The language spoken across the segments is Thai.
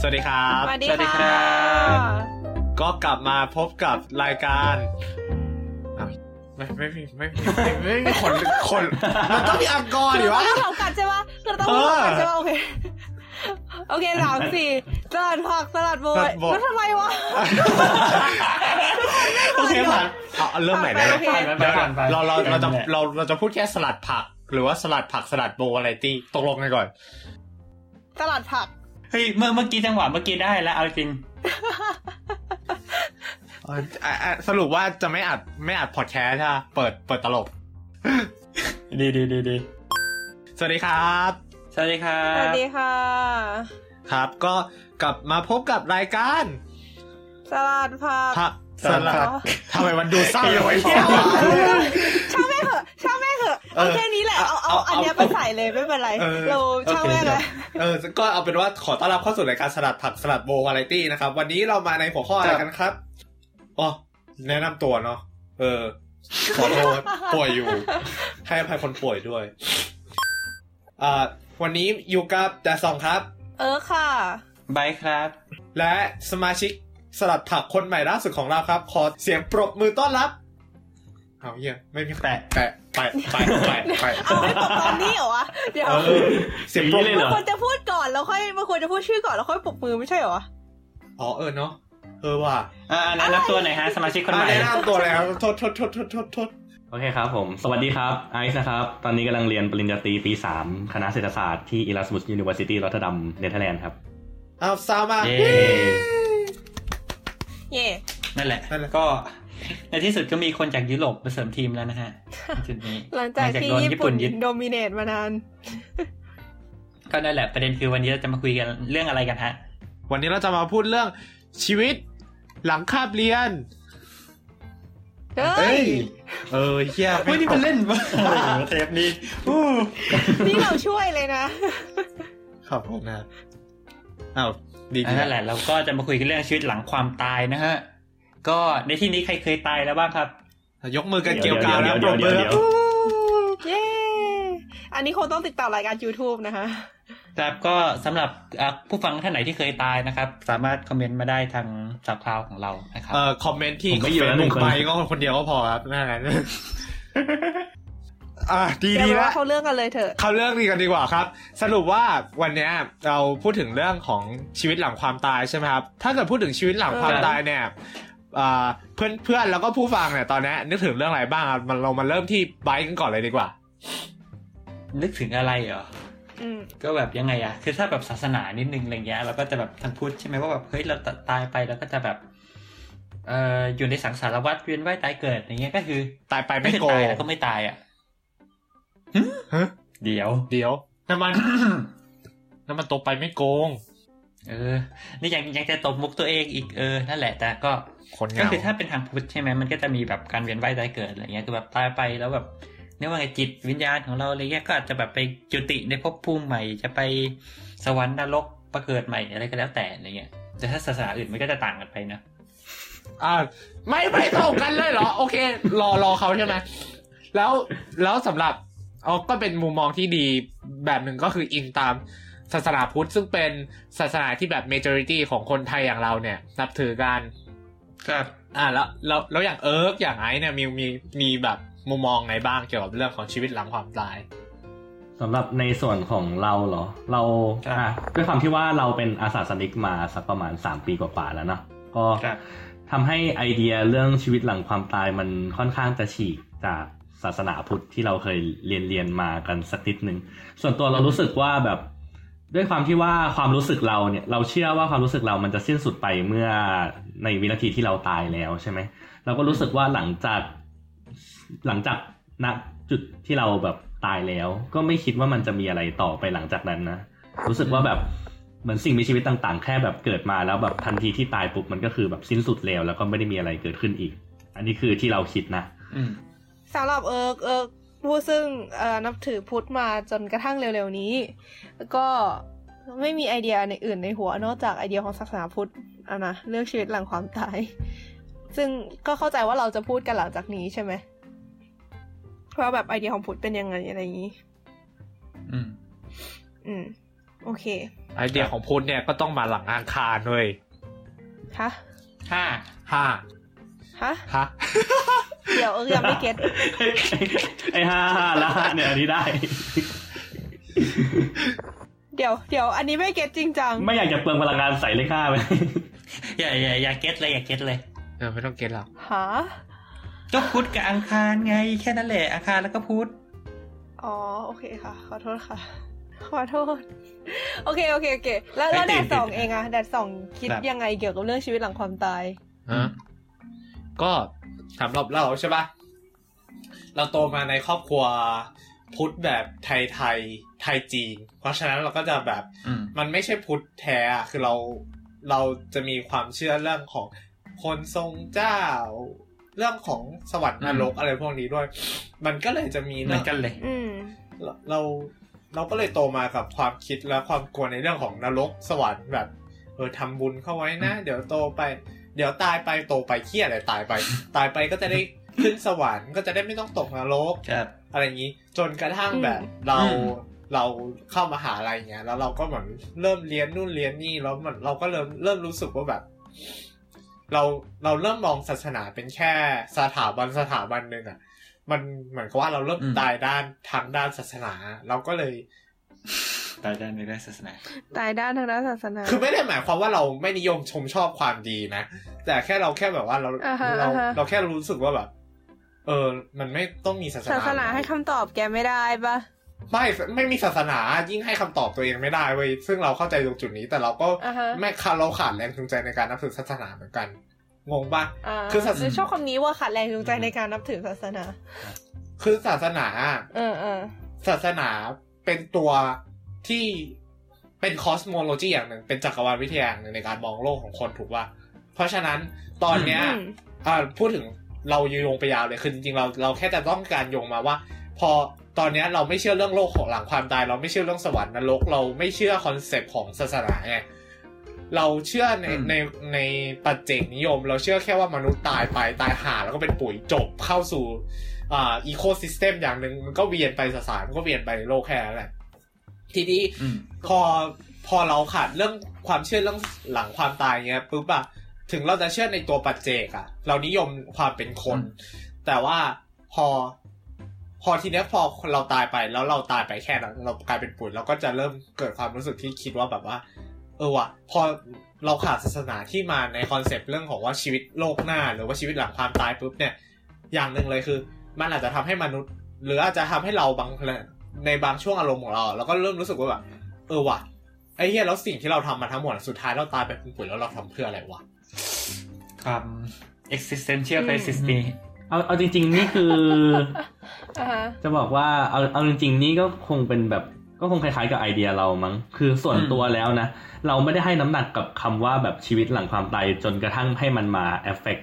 สวัสดีครับ สวัสดีสวัสดีครัค่ะบก็กลับมาพบกับรายการอ้าวไม่ไม่มีไม่มีไม่ไม่มีคนคนมันต้องมีอังกอร์ดิวะเราต้องพูดพร้อมกันใช่ปะเราต้องพูดพร้อมกันใช่ปะโอเคโอเคสามสี่สลัดผักสลัดโบยแล้วทำไมวะโอเคผ่านเอาเอาเริ่มใหม่ได้ไหมโอเคเดี๋ยวก่อนไปเราเราเราจะไปเราเราจะพูดแค่สลัดผัก หรือว่าสลัดผักสลัดโบอะไรตี้ตกลงกันก่อน สลัดผัก เฮ้ยเมื่อเมื่อกี้จังหวะเมื่อกี้ได้แล้วเอาจริงเอ่ออะอะสรุปว่าจะไม่อัดไม่อัดพอดแคสต์ใช่ปะเปิดเปิดตลก ดีดีดีดีสวัสดีครับ สวัสดีครัสวับสดีค่ะ ครับก็กลับมาพบกับรายการ สลัดผักผัก สสลัลัดดทำไมมันดูเศร้าอย่างไวะช่างแม่งเถอะช่างแม่งเถอะเอเอาอแค่นี้แหละเอาเอาเอาอันเนี้ยเอาไปใส่เลยไม่เป็นไรเออเราช่างแม่งเลยเออก็เอาเป็นว่าขอต้อนรับเข้าสู่รายการสลัดผักสลัดโบวาไรตี้นะครับ วันนี้เรามาในหัวข้ออะไรกันครับอ๋อแนะนำตัวเนาะเออขอโทษป่วยอยู่ ให้อภัยคนป่วยด้วยอ่าวันนี้อยู่กับแต่สองครับ เออค่ะบายครับ และสมาชิก สลัดผักคนใหม่ล่าสุดของเราครับ ขอเสียงปรบมือต้อนรับเอาเยี่ยไม่มีแปะแปะไปไปไปไปเอาไว้ตกตอนนี้เหรอวะเดี๋ยวเออเสียงปรบเลยมืเหรออควรจะพูดก่อนแล้วค่อยมันควรจะพูดชื่อก่อนแล้วค่อยปรบมือไม่ใช่เหรออ๋อเออเนาะเออว่ะอ่าแนะนำตัวหน่อยฮะสมาชิกคนใหม่อะแนะนำตัวเลยครับโทษโทษโทษโทษโทษโทษโอเคครับผม สวัสดีครับไอซ์นะครับ ตอนนี้กำลังเรียนปริญญาตรีปี3คณะเศรษฐศาสตร์ที่ Erasmus University Rotterdam เนเธอร์แลนด์ครับเอาซาวมา เย้เย่นั่นแหละนั่นแหละ ก็ในที่สุดก็มีคนจากยุโรปมาเสริมทีมแล้วนะฮะจุดนี้หลังจากที่โดนญี่ญี่ปุ่ปุ่นนยึดโดมิเนตมานาน ก็นั่นแหละ ประเด็นคือวันนี้เราจะมาคุยกันเรื่องอะไรกันฮะ วันนี้เราจะมาพูดเรื่องชีวิตหลังคาบเรียนเฮ้ย เออเฮียเฮ้ยนี่มันเล่นปะเทปนี้อู้นี่เราช่วยเลยนะ ขอบคุณนะอ้าว ดีอะดีนั่นแหละเราก็จะมาคุยกันเรื่องชีวิตหลังความตายนะฮะ ก็ในที่นี้ใครเคยตายแล้วบ้างครับ ยกมือกันเกี่ยวกาวแล้วปเดี๋รยวบเดี๋มืยวอเดี๋ยวเย้อันนี้คงต้องติดตามรายการ YouTube นะคะครับก็สำหรับอะผู้ฟังท่านไหนที่เคยตายนะครับ สามารถคอมเมนต์มาได้ทางสับคลาวของเรานะครับเอ่อคอมเมนต์ที่ผมไม่อยู่แล้วหนึ่งคนไปก็คนเดียวก็พอครับนั่นแหละ อะดีเดี๋ยวดีเราแล้วเขาเรื่องกันเลยเถอะเขาเรื่องนี้กันดีกว่าครับ สรุปว่าวันเนี้ยเราพูดถึงเรื่องของชีวิตหลังความตายใช่ไหมครับ ถ้าเกิดพูดถึงชีวิตหลังความเออตายเนี่ยอ่าเพื่อนเพื่อนแล้วก็ผู้ฟังเนี่ยตอนเนี้ยนึกถึงเรื่องอะไรบ้างครับมันเรามาเริ่มที่ไบค์กันก่อนเลยดีกว่า นึกถึงอะไรเหรออืมก็แบบยังไงอะคือถ้าแบบศาสนานิดนึงอะไรเงี้ยเราก็จะแบบทางพุทธใช่ไหมว่าแบบเฮ้ยเราตายไปแล้วก็จะแบบเอ่ออยู่ในสังสารวัฏเวียนว่ายตายเกิดอย่างเงี้ยก็คือ ตายไปไม่ไม่คือโกตายงแล้วก็ไม่ตายอะ ฮะเดี๋ยว เดี๋ยวน้ำมัน น้ำมันตกไปไม่โกง เออ นี่ยังยังจะตบมุกตัวเองอีกเออนั่นแหละ แต่ก็คนเหก็งาคือถ้าเป็นทางพุทธใช่ไหมมันก็จะมีแบบการเวียนว่ายตายเกิดอะไรเงี้ยคือแบบตายไปแล้วแบบเรียกว่าไงจิตวิญญาณของเราอะไรเงี้ยก็อาจจะแบบไปจุติในภพภูมิใหม่ จะไปสวรรค์นรกประเกิดใหม่อะไรก็แล้วแต่อะไรเงี้ยแต่ถ้าศาสนาอื่นมันก็จะต่างกันไปนะอ่าไม่ไม่ตรงกันเลยเหรอ โอเค รอรอเขาใช่ไหมแล้วแล้วสำหรับ เอาก็เป็นมุมมองที่ดีแบบหนึ่งก็คืออิงตามศาสนาพุทธ ซึ่งเป็นศาสนาที่แบบ majority ของคนไทยอย่างเราเนี่ย นับถือกันครับอ่าแล้วแล้วแล้วอย่างเอิร์กอย่างไอซ์เนี่ยมีมีมีแบบมุมมองไหนบ้างเกี่ยวกับเรื่องของชีวิตหลังความตายสำหรับในส่วนของเราเหรอ เราครับอะด้วยความที่ว่าเราเป็นอาสาสนิกมาสักประมาณ 3 ปีกว่าๆแล้วเนาะก็ครับทำให้ไอเดียเรื่องชีวิตหลังความตายมันค่อนข้างจะฉีกจาก ศาสนาพุทธที่เราเคยเรียนเรียนมากันสักนิดหนึ่งส่วนตัวเรารู้สึกว่าแบบด้วยความที่ว่าความรู้สึกเราเนี่ยเราเชื่อว่าความรู้สึกเรามันจะสิ้นสุดไปเมื่อในวินาทีที่เราตายแล้วใช่ไหมเราก็รู้สึกว่าหลังจากหลังจากณจุดที่เราแบบตายแล้ว ก็ไม่คิดว่ามันจะมีอะไรต่อไปหลังจากนั้นนะรู้สึกว่าแบบเหมือนสิ่งมีชีวิตต่าง ๆ แค่แบบเกิดมาแล้วแบบทันทีที่ตายปุ๊บมันก็คือแบบสิ้นสุดแล้วแล้วก็ไม่ได้มีอะไรเกิดขึ้นอีก อันนี้คือที่เราคิดนะอื สำหรับเอิร์กเอิร์กผู้ซึ่งเอ่อนับถือพุทธมาจนกระทั่งเร็วๆนี้แล้วก็ไม่มีไอเดียในอื่นในหัวนอกจากไอเดียของศาสนาพุทธอะนะเรื่องชีวิตหลังความตาย ซึ่งก็เข้าใจว่าเราจะพูดกันหลังจากนี้ใช่ไหมว่าแบบไอเดียของพุทธเป็นยังไงอะไรอย่างนี้ อืม อืม โอเค ไอเดียของพุทธเนี่ยก็ต้องมาหลังอังคารเลยฮะห้าห้าฮะฮะ เดี๋ยวเออยังไม่ getไอ้ห้าห้าละห้าเนี่ยอันนี้ได้ เดี๋ยวเดี๋ยวอันนี้ไม่ get จริงจัง ไม่อยากจะเปลืองพลังงานใส่เลขห้าไปอย่าอย่าอย่า get เลยอย่า get เลยเออไม่ต้องเก็ตหรอกหาก็พุธกับอังคารไง แค่นั้นแหละอังคารแล้วก็พุธอ๋อโอเคค่ะ ขอโทษค่ะ ขอโทษ โอเคโอเคโอเค แล้วแล้วแดดสองเองอะแดดสองคิดยังไงเกี่ยวกับเรื่องชีวิตหลังความตายฮะก็ สำหรับเราใช่ปะเราโตมาในครอบครัวพุทธแบบไทยไทยไทยจีน เพราะฉะนั้นเราก็จะแบบอืมมันไม่ใช่พุทธแท้อะคือเราเราจะมีความเชื่อเรื่องของคนทรงเจ้า เรื่องของสวรรค์นรกอะไรพวกนี้ด้วย มันก็เลยจะมีเหมืเรื่อองนกันเลยอืมเราเราเราก็เลยโตมากับความคิดและความกลัวในเรื่องของนรกสวรรค์แบบ เออทำบุญเข้าไว้นะ เดี๋ยวโตไป เดี๋ยวตายไปโตไปเครียดอะไรตายไป ตายไปก็จะได้ขึ้นสวรรค์ก็จะได้ไม่ต้องตกนรกครับอะไรอย่างนี้ จนกระทั่งอืมแบบเราอืมเราเข้ามาหาอะไรเงี้ย แล้วเราก็เหมือนเริ่มเรียนนู่นเรียนนี่แล้วมันเราก็เริ่มเริ่มรู้สึกว่าแบบ เราเราเริ่มมองศาสนาเป็นแค่สถาบันสถาบันหนึ่งอะ มันเหมือนกับว่าเราเริ่มอืมตายด้านทางด้านศาสนา เราก็เลย ตายด้านในด้านศาสนา ตายด้านทางด้านศาสนา คือไม่ได้หมายความว่าเราไม่นิยมชมชอบความดีนะ แต่แค่เราแค่แบบว่าเราอ่าฮะเราอ่าฮะเราแค่รู้สึกว่าแบบ เออ มันไม่ต้องมีศาสนาศาสนาให้คำตอบแกไม่ได้ปะไม่ไม่มีศาสนายิ่งให้คำตอบตัวเองไม่ได้เว้ยซึ่งเราเข้าใจตรงจุดนี้ แต่เราก็อ่าฮะไม่ขาเราขาดแรงจูงใจในการนับถือศาสนาเหมือนกันงงปะอ่าคือศาสชอบคำนี้ว่าขาดแรงจูงใจในการนับถือศาสนา คือศาสนาเออเออศาสนาเป็นตัว ที่เป็น cosmology อย่างหนึ่งเป็นจักรวาลวิทยาอย่างหนึ่งในการมองโลกของคนถูกป่ะเพราะฉะนั้นตอนเนี้ยอืมอ่าพูดถึงเราโยงไปยาวเลยคือจริงๆเราเราแค่จะต้องการโยงมาว่า พอตอนเนี้ยเราไม่เชื่อเรื่องโลกของหลังความตาย เราไม่เชื่อเรื่องสวรรค์นรกเราไม่เชื่อ concept ของศาสนาไงเราเชื่อในอืมในในปัจเจกนิยม เราเชื่อแค่ว่ามนุษย์ตายไปตายหาแล้วก็เป็นปุ๋ยจบเข้าสู่อ่า ecosystem อย่างหนึ่งมันก็เวียนไปสสารมันก็เวียนไปในโลกแค่นั้นแหละ ทีนี้อืมพอพอเราขาดเรื่องความเชื่อเรื่องหลังความตายเงี้ยปุ๊บอะถึงเราจะเชื่อในตัวปัจเจกอะเรานิยมความเป็นคน แต่ว่าพอ พอทีเนี้ยพอเราตายไปแล้วเราตายไปแค่นั้นเรากลายเป็นปุ๋ยเราก็จะเริ่มเกิดความรู้สึกที่คิดว่าแบบว่า เออว่ะพอเราขาดศาสนาที่มาในคอนเซปต์เรื่องของว่าชีวิตโลกหน้า หรือว่าชีวิตหลังความตายปุ๊บเนี่ย อย่างหนึ่งเลยคือ มันอาจจะทำให้มนุษย์ หรืออาจจะทำให้เราบาง ในบางช่วงอารมณ์ของเราเราก็เริ่มรู้สึกว่าแบบเออว่ะไอ้เหี้ยแล้วสิ่งที่เราทำมาทั้งหมดสุดท้ายเราตายไปเป็นปุ๋ยแล้วเราทำเพื่ออะไรวะความ existential อืม crisis นี้เอาเอาจริง ๆ นี่คืออ่าฮะจะบอกว่าเอาเอาจริง ๆ นี่ก็คงเป็นแบบก็คงคล้ายๆกับไอเดียเรามั้ง คือส่วนอืมตัวแล้วนะ เราไม่ได้ให้น้ำหนักกับคำว่าแบบชีวิตหลังความตายจนกระทั่งให้มันมาเอฟเฟก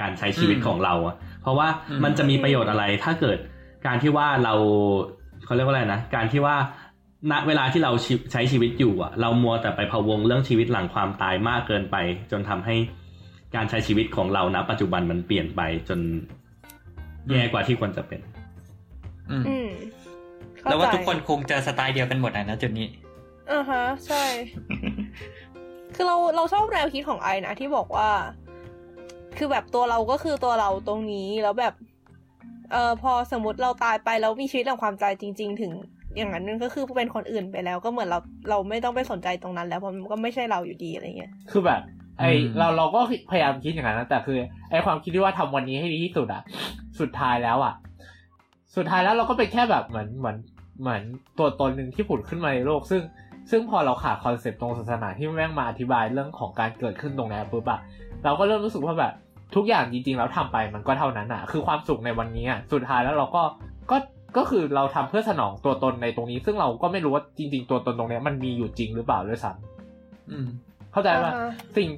การใช้ชีวิตของเราอะเพราะว่ามันจะมีประโยชน์อะไรถ้าเกิดการที่ว่าเรา เขาเรียกว่าอะไรนะการที่ว่าณเวลาที่เราชีใช้ชีวิตอยู่อะเรามัวแต่ไปพะวงเรื่องชีวิตหลังความตายมากเกินไป จนทำให้การใช้ชีวิตของเราณปัจจุบันมันเปลี่ยนไปจนแย่กว่าที่ควรจะเป็น อืมอืมเข้แล้วว่าใจทุกคนคงจะสไตล์เดียวกันหมดอะนะจุดนี้อ่าฮะ ใช่ คือเราเราชอบแนวคิดของไอนะที่บอกว่า คือแบบตัวเราก็คือตัวเราตรงนี้แล้วแบบ เอ่อพอสมมติเราตายไปแล้วมีชีวิตหลังความตายจริง ๆ ถึง อย่างนั้นก็คือเป็นคนอื่นไปแล้วก็เหมือนเราเราไม่ต้องไปสนใจตรงนั้น แล้วเพราะมันก็ไม่ใช่เราอยู่ดีอะไรเงี้ยคือแบบ ไอเราเราก็พยายามคิดอย่างนั้นนะแต่คือ ไอความคิดที่ว่าทำวันนี้ให้ดีที่สุดอะสุดท้ายแล้วอะสุดท้ายแล้วเราก็เป็นแค่แบบเหมือนเหมือนเหมือนตัวตนหนึ่งที่ผุดขึ้นมาในโลก ซึ่งซึ่งพอเราขาดคอนเซปต์ตรงศาสนาที่แม่งมาอธิบายเรื่องของการเกิดขึ้นตรงนี้ปุ๊บอะเราก็เริ่มรู้สึกว่าแบบ ทุกอย่างจริงๆแล้วทำไปมันก็เท่านั้นอะคือความสุขในวันนี้อะสุดท้ายแล้วเราก็ก็ก็คือเราทำเพื่อสนองตัวตนในตรงนี้ ซึ่งเราก็ไม่รู้ว่าจริง ๆ ตัวตนตรงเนี้ยมันมีอยู่จริงหรือเปล่าด้วยซ้ำอืมเข้าใจป่ะอ่าฮะสิ่ง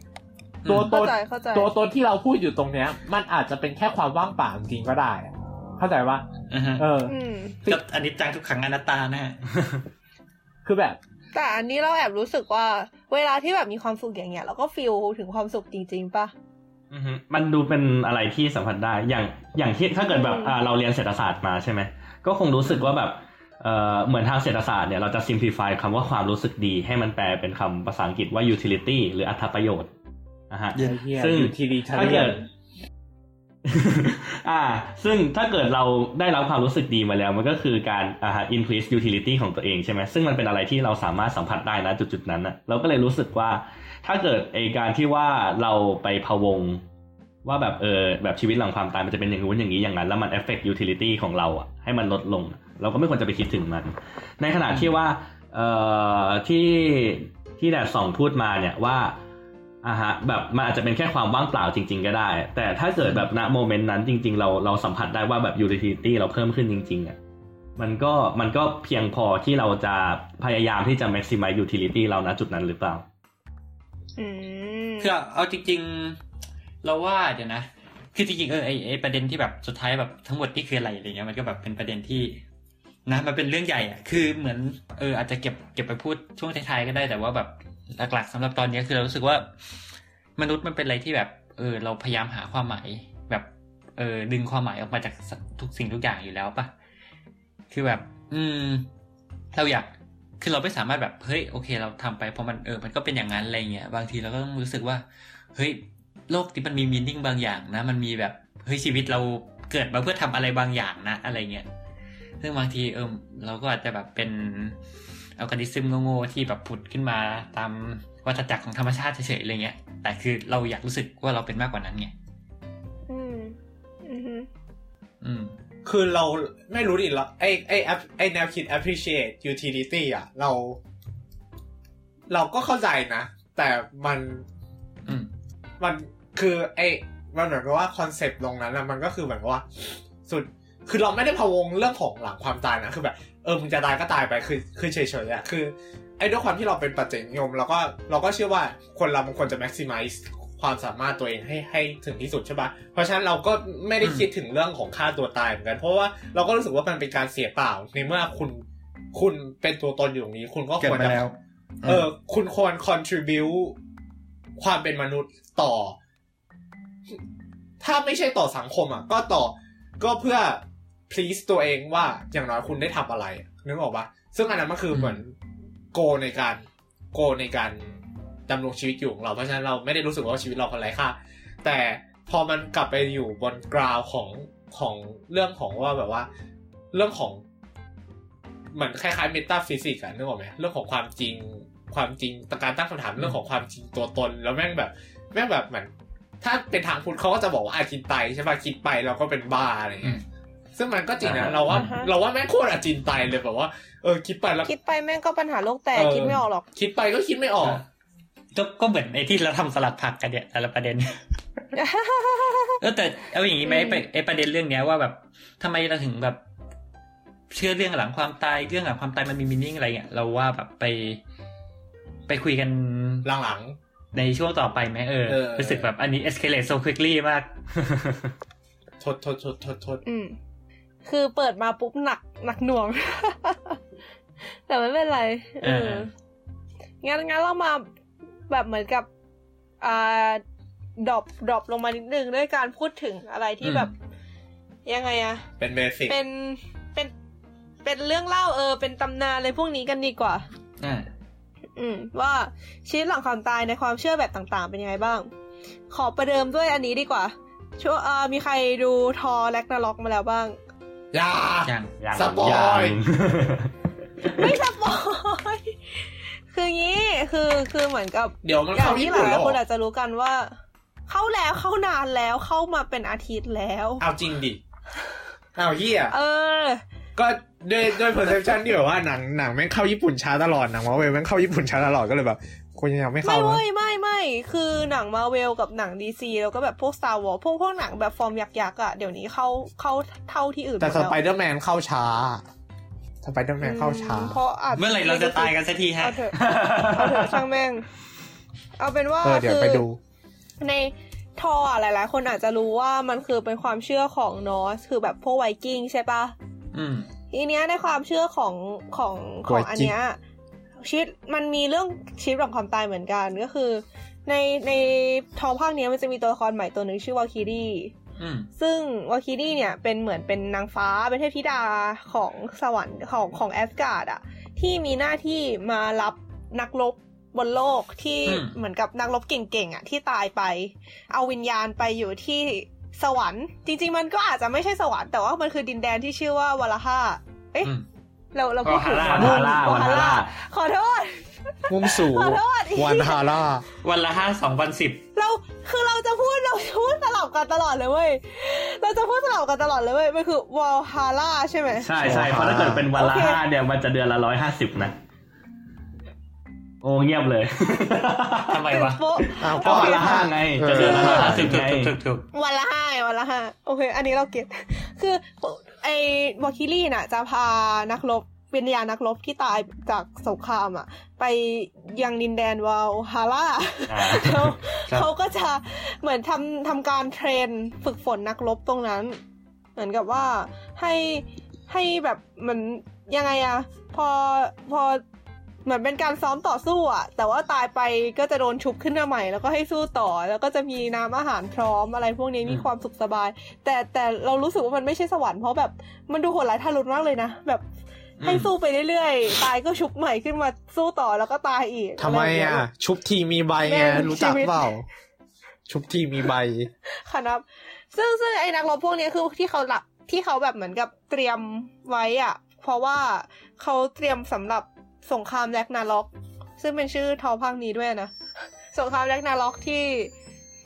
อืมตัวตเข้านใจเข้าใจตัวตนที่เราพูดอยู่ตรงเนี้ย มันอาจจะเป็นแค่ความว่างเปล่าจริงๆก็ได้อะเข้าใจป่ะอ่าฮะเอออืมก็อันนี้จังทุกขังอนัตตานะฮะคือแบบ แต่อันนี้เราแอบรู้สึกว่า เวลาที่แบบมีความสุขอย่างเงี้ยเราก็ฟีลถึงความสุขจริงๆปะอือฮึ มันดูเป็นอะไรที่สัมผัสได้อย่างอย่างที่ถ้าเกิดแบบอืมอ่าเราเรียนเศรษฐศาสตร์มาใช่ไหมก็คงรู้สึกว่าแบบเอ่อเหมือนทางเศรษฐศาสตร์เนี่ยเราจะ simplify คำว่าความรู้สึกดีให้มันแปลเป็นคำภาษาอังกฤษว่า utility หรืออัตประโยชน์นะฮะซึ่งอยู่ทีดีทาถ้าเรียเกินด อ่า ซึ่งถ้าเกิดเราได้รับความรู้สึกดีมาแล้ว มันก็คือการอ่า increase utility ของตัวเองใช่ไหมซึ่งมันเป็นอะไรที่เราสามารถสัมผัสได้นะจุดๆนั้นนะเราก็เลยรู้สึกว่า ถ้าเกิดไอการที่ว่าเราไปพะวง ว่าแบบเออแบบชีวิตหลังความตายมันจะเป็นอย่างนู้นอย่างนี้อย่างนั้น แล้วมัน affect utility ของเราอะให้มันลดลง เราก็ไม่ควรจะไปคิดถึงมัน ในขณะที่ว่าเอ่อที่ที่แดดสองพูดมาเนี่ยว่า อ่าฮะแบบมันอาจจะเป็นแค่ความว่างเปล่าจริง ๆ ก็ได้ แต่ถ้าเกิดแบบณโมเมนต์นั้นจริง ๆ เราเราสัมผัสได้ว่าแบบ utility เราเพิ่มขึ้นจริงๆอะมันก็มันก็เพียงพอที่เราจะพยายามที่จะ maximize utility เราณจุดนั้นหรือเปล่าอืมคือเอาจริง ๆ เราว่าเดี๋ยวนะ คือจริงๆเออไอไอประเด็นที่แบบสุดท้ายแบบทั้งหมดนี่คืออะไรอะไรเงี้ยมันก็แบบเป็นประเด็นที่นะมันเป็นเรื่องใหญ่อะคือเหมือนเอออาจจะเก็บเก็บไปพูดช่วงท้ายๆก็ได้แต่ว่าแบบ หลัก ๆสำหรับตอนนี้คือเรารู้สึกว่ามนุษย์มันเป็นอะไรที่แบบ เออ เราพยายามหาความหมาย แบบเออดึงความหมายออกมาจากทุกสิ่งทุกอย่างอยู่แล้วปะคือแบบ อืม เราอยากคือเราไม่สามารถแบบเฮ้ยโอเค เราทำไปเพราะมันเออมันก็เป็นอย่างนั้นอะไรเงี้ยบางทีเราก็ต้องรู้สึกว่า เฮ้ยโลกนี้มันมีมีนิ่งบางอย่างนะ มันมีแบบเฮ้ยชีวิตเราเกิดมาเพื่อทำอะไรบางอย่างนะ อะไรเงี้ยซึ่งบางทีเออเราก็อาจจะแบบเป็น อัลกอริซึมโง่ๆที่แบบผุดขึ้นมาตามวัฏจักรของธรรมชาติเฉยๆอะไรเงี้ย แต่คือเราอยากรู้สึกว่าเราเป็นมากกว่านั้นไง อืม อืมฮึอืมคือเราไม่รู้ดิเราไอไอ app- ไอแนวคิด appreciate utility อะ เรา เราก็เข้าใจนะ แต่มันอืมมันคือไอมันเหมือนกับว่าคอนเซปต์ตรงนั้นนะมันก็คือเหมือนกับว่า สุดคือเราไม่ได้พะวงเรื่องของหลังความตายนะ คือแบบ เออมึงจะตายก็ตายไปคือคือเฉยๆอะคือไอ้ด้วยความที่เราเป็นปัจเจกนิยมเราก็เราก็เชื่อว่าคนเรามันควรจะ maximize ความสามารถตัวเองให้ให้ถึงที่สุดใช่ปะเพราะฉะนั้นเราก็ไม่ได้คิดถึงเรื่องของค่าตัวตายเหมือนกัน เพราะว่าเราก็รู้สึกว่ามันเป็นการเสียเปล่า ในเมื่อคุณคุณเป็นตัวตนอยู่ตรงนี้ คุณก็เกิดควรมาจะแล้วเออ คุณควร contribute ความเป็นมนุษย์ต่อ ถ้าไม่ใช่ต่อสังคมอะ ก็ต่อก็เพื่อ please ตัวเองว่าอย่างน้อยคุณได้ทำอะไรนึกออกปะซึ่งอันนั้นมันคือเหมือนโกในการโกในการดำรงชีวิตอยู่ของเราเพราะฉะนั้นเราไม่ได้รู้สึกว่าชีวิตเราคนไร้ค่าแต่พอมันกลับไปอยู่บนกราวของของเรื่องของว่าแบบว่า เรื่องของเหมือนคล้ายๆเมตาฟิสิกส์อะนึกออกไหมเรื่องของความจริงความจริงการตั้งคำถามเรื่องของความจริงตัวตน แล้วแม่งแบบแม่งแบบเหมือนถ้าเป็นทางพุทธเขาก็จะบอกว่าอาจินไตยใช่ป่ะคิดไปเราก็เป็นบ้าอะไรอย่างเงี้ย ซึ่งมันก็จริงนะอ่าเราว่า เราว่าแม่งโคตรอาจินไตยเลยแบบว่าเออคิดไปแล้วคิดไปแม่งก็ปัญหาโลกแตกเออคิดไม่ออกหรอก คิดไปก็คิดไม่ออก ก็ก็เหมือนไอ้ที่เราทำสลัดผักกันเนี่ยแต่ละประเด็นเออแต่เอาอย่างนี้ไหมอืมไปไอ้ประเด็นเรื่องเนี้ยว่าแบบทำไมเราถึงแบบเชื่อเรื่องหลังความตายเรื่องหลังความตายมันมีมินิ่งอะไรเงี้ยเราว่าแบบไป ไปคุยกันหลังในช่วงต่อไปไหมเออเออรู้สึกแบบอันนี้ escalate so quickly มากๆโทษโทษโทษโทษโทษอืม คือเปิดมาปุ๊บหนักหนักหน่วง แต่ไม่เป็นไรเออเออ งั้นงั้นเรามาแบบเหมือนกับ อ่า drop drop ลงมานิดนึงด้วยการพูดถึงอะไรที่แบบ ยังไงอะเป็น basic เป็นเป็นเป็นเรื่องเล่าเออ เป็นตำนานอะไรพวกนี้กันดีกว่าอ่าอืม ว่าชีวิตหลังความตายในความเชื่อแบบต่างๆ เป็นยังไงบ้าง ขอประเดิมด้วยอันนี้ดีกว่าช่วงเอ่อมีใครดู Thor Ragnarok มาแล้วบ้าง อย่าอย่าอย่า spoilไม่สปอยคืองี้คือคือเหมือนกับเดี๋ยวมันอย่าเข้างที่ญี่หปุ่นลาแล้ยวเหครนออาจจะรู้กันว่า เข้าแล้วเข้านานแล้วเข้ามาเป็นอาทิตย์แล้ว เอาจริงดิเอาเฮียเออ ก็ด้วยด้วย perception ที่แบบว่าหนังหนังแม่งเข้าญี่ปุ่นช้าตลอดหนังมาเวลแม่งเข้าญี่ปุ่นช้าตลอดก็เลยแบบ คุณยังไม่ไม่เข้าเว้นะยไม่ไม่คือหนังมาเวลกับหนังดีซีแล้วก็แบบพวก Star Wars พวกพวกหนังแบบฟอร์มยักษ์ๆอะเดี๋ยวนี้เข้าเข้าเท่าที่อื่นแต่หมสดแล้วไปเดอร์แมนเข้าช้าสไปเดอร์แมนเข้าช้าเพราะอาจเมื่อไหร่เราจะตายกันสักทีฮะเอาเถอะเอาเถอะช่างแม่ง เอาเป็นว่าเออเดี๋ยวคือไปดูในทออะหลาย ๆ คนอาจจะรู้ว่ามันคือเป็นความเชื่อของนอสคือแบบพวกไวกิ้งใช่ปะอืม ทีเนี้ยในความเชื่อของของของไวกิ้งอันเนี้ย ชีวิตมันมีเรื่องชีวิตหลังความตายเหมือนกันก็คือ ในในธอร์ภาคเนี้ยมันจะมีตัวละครใหม่ตัวหนึ่งชื่อว่าวาลคิรีอืมซึ่งวาลคิรีเนี่ยเป็นเหมือนเป็นนางฟ้าเป็นเทพธิดาของสวรรค์ของของแอสการ์ดอะที่มีหน้าที่มารับนักรบบนโลกที่อืมเหมือนกับนักรบเก่งๆอะที่ตายไป เอาวิญญาณไปอยู่ที่สวรรค์ จริง ๆ มันก็อาจจะไม่ใช่สวรรค์แต่ว่ามันคือดินแดนที่ชื่อว่าวาลาฮาเอ๊ะอืม เราเราพูดถูกวาไหมลาวันฮาร่าวันฮาร่าขอโทษ มุ่งสู่ขอโทษวันฮาร่าวันละห้าสองพันสิบเราคือเราจะพูดเราจะพูดสลับกันตลอดเลยเว้ยเราจะพูดสลับกันตลอดเลยเว้ยมันคือวอลฮาร่าใช่ไหมใช่ใช่เพราะถ้าเกิดเป็นวันละโอเคห้าเนี่ยมันจะเดือนละร้อยห้าสิบนะ โอ้เงียบเลยทำไมวะโป๊ะอ้าวก็ก็วันละห้าไงจะเดือนละร้อยห้าสิถูบกไงถูกถูกถูกวันละห้าวันละห้าโอเค อันนี้เราเก็ตคือไอ้วอคิลี่น่ะ จะพานักรบวิญญาณนักรบที่ตายจากสงครามอะ ไปยังดินแดนวาลฮาร่าอ่าเขาครับเขาก็จะเหมือนทำทำการเทรนฝึกฝนนักรบตรงนั้น เหมือนกับว่าให้ให้แบบเหมือนยังไงอะพอพอ เหมือนเป็นการซ้อมต่อสู้อะแต่ว่าตายไปก็จะโดนชุบขึ้นมาใหม่ แล้วก็ให้สู้ต่อ แล้วก็จะมีน้ำอาหารพร้อมอะไรพวกนี้มีความสุขสบาย แต่แต่เรารู้สึกว่ามันไม่ใช่สวรรค์เพราะแบบ มันดูโหดร้ายทารุณมากเลยนะแบบให้สู้ไปเรื่อยๆ ตายก็ชุบใหม่ขึ้นมาสู้ต่อแล้วก็ตายอีกทำไมรย่างเงี้ยอะ ชุบทีมีใบไงแม่งรู้จักชีวิตเปล่า ชุบทีมีใบค่ะนับ ซึ่งซึ่งไอ้นักรบพวกนี้คือที่เขาหลับที่เขาแบบเหมือนกับเตรียมไว้อะเพราะว่าเขาเตรียมสำหรับ สงครามแรกนาล็อก ซึ่งเป็นชื่อทอภาคนี้ด้วยนะ สงครามแรกนาล็อกที่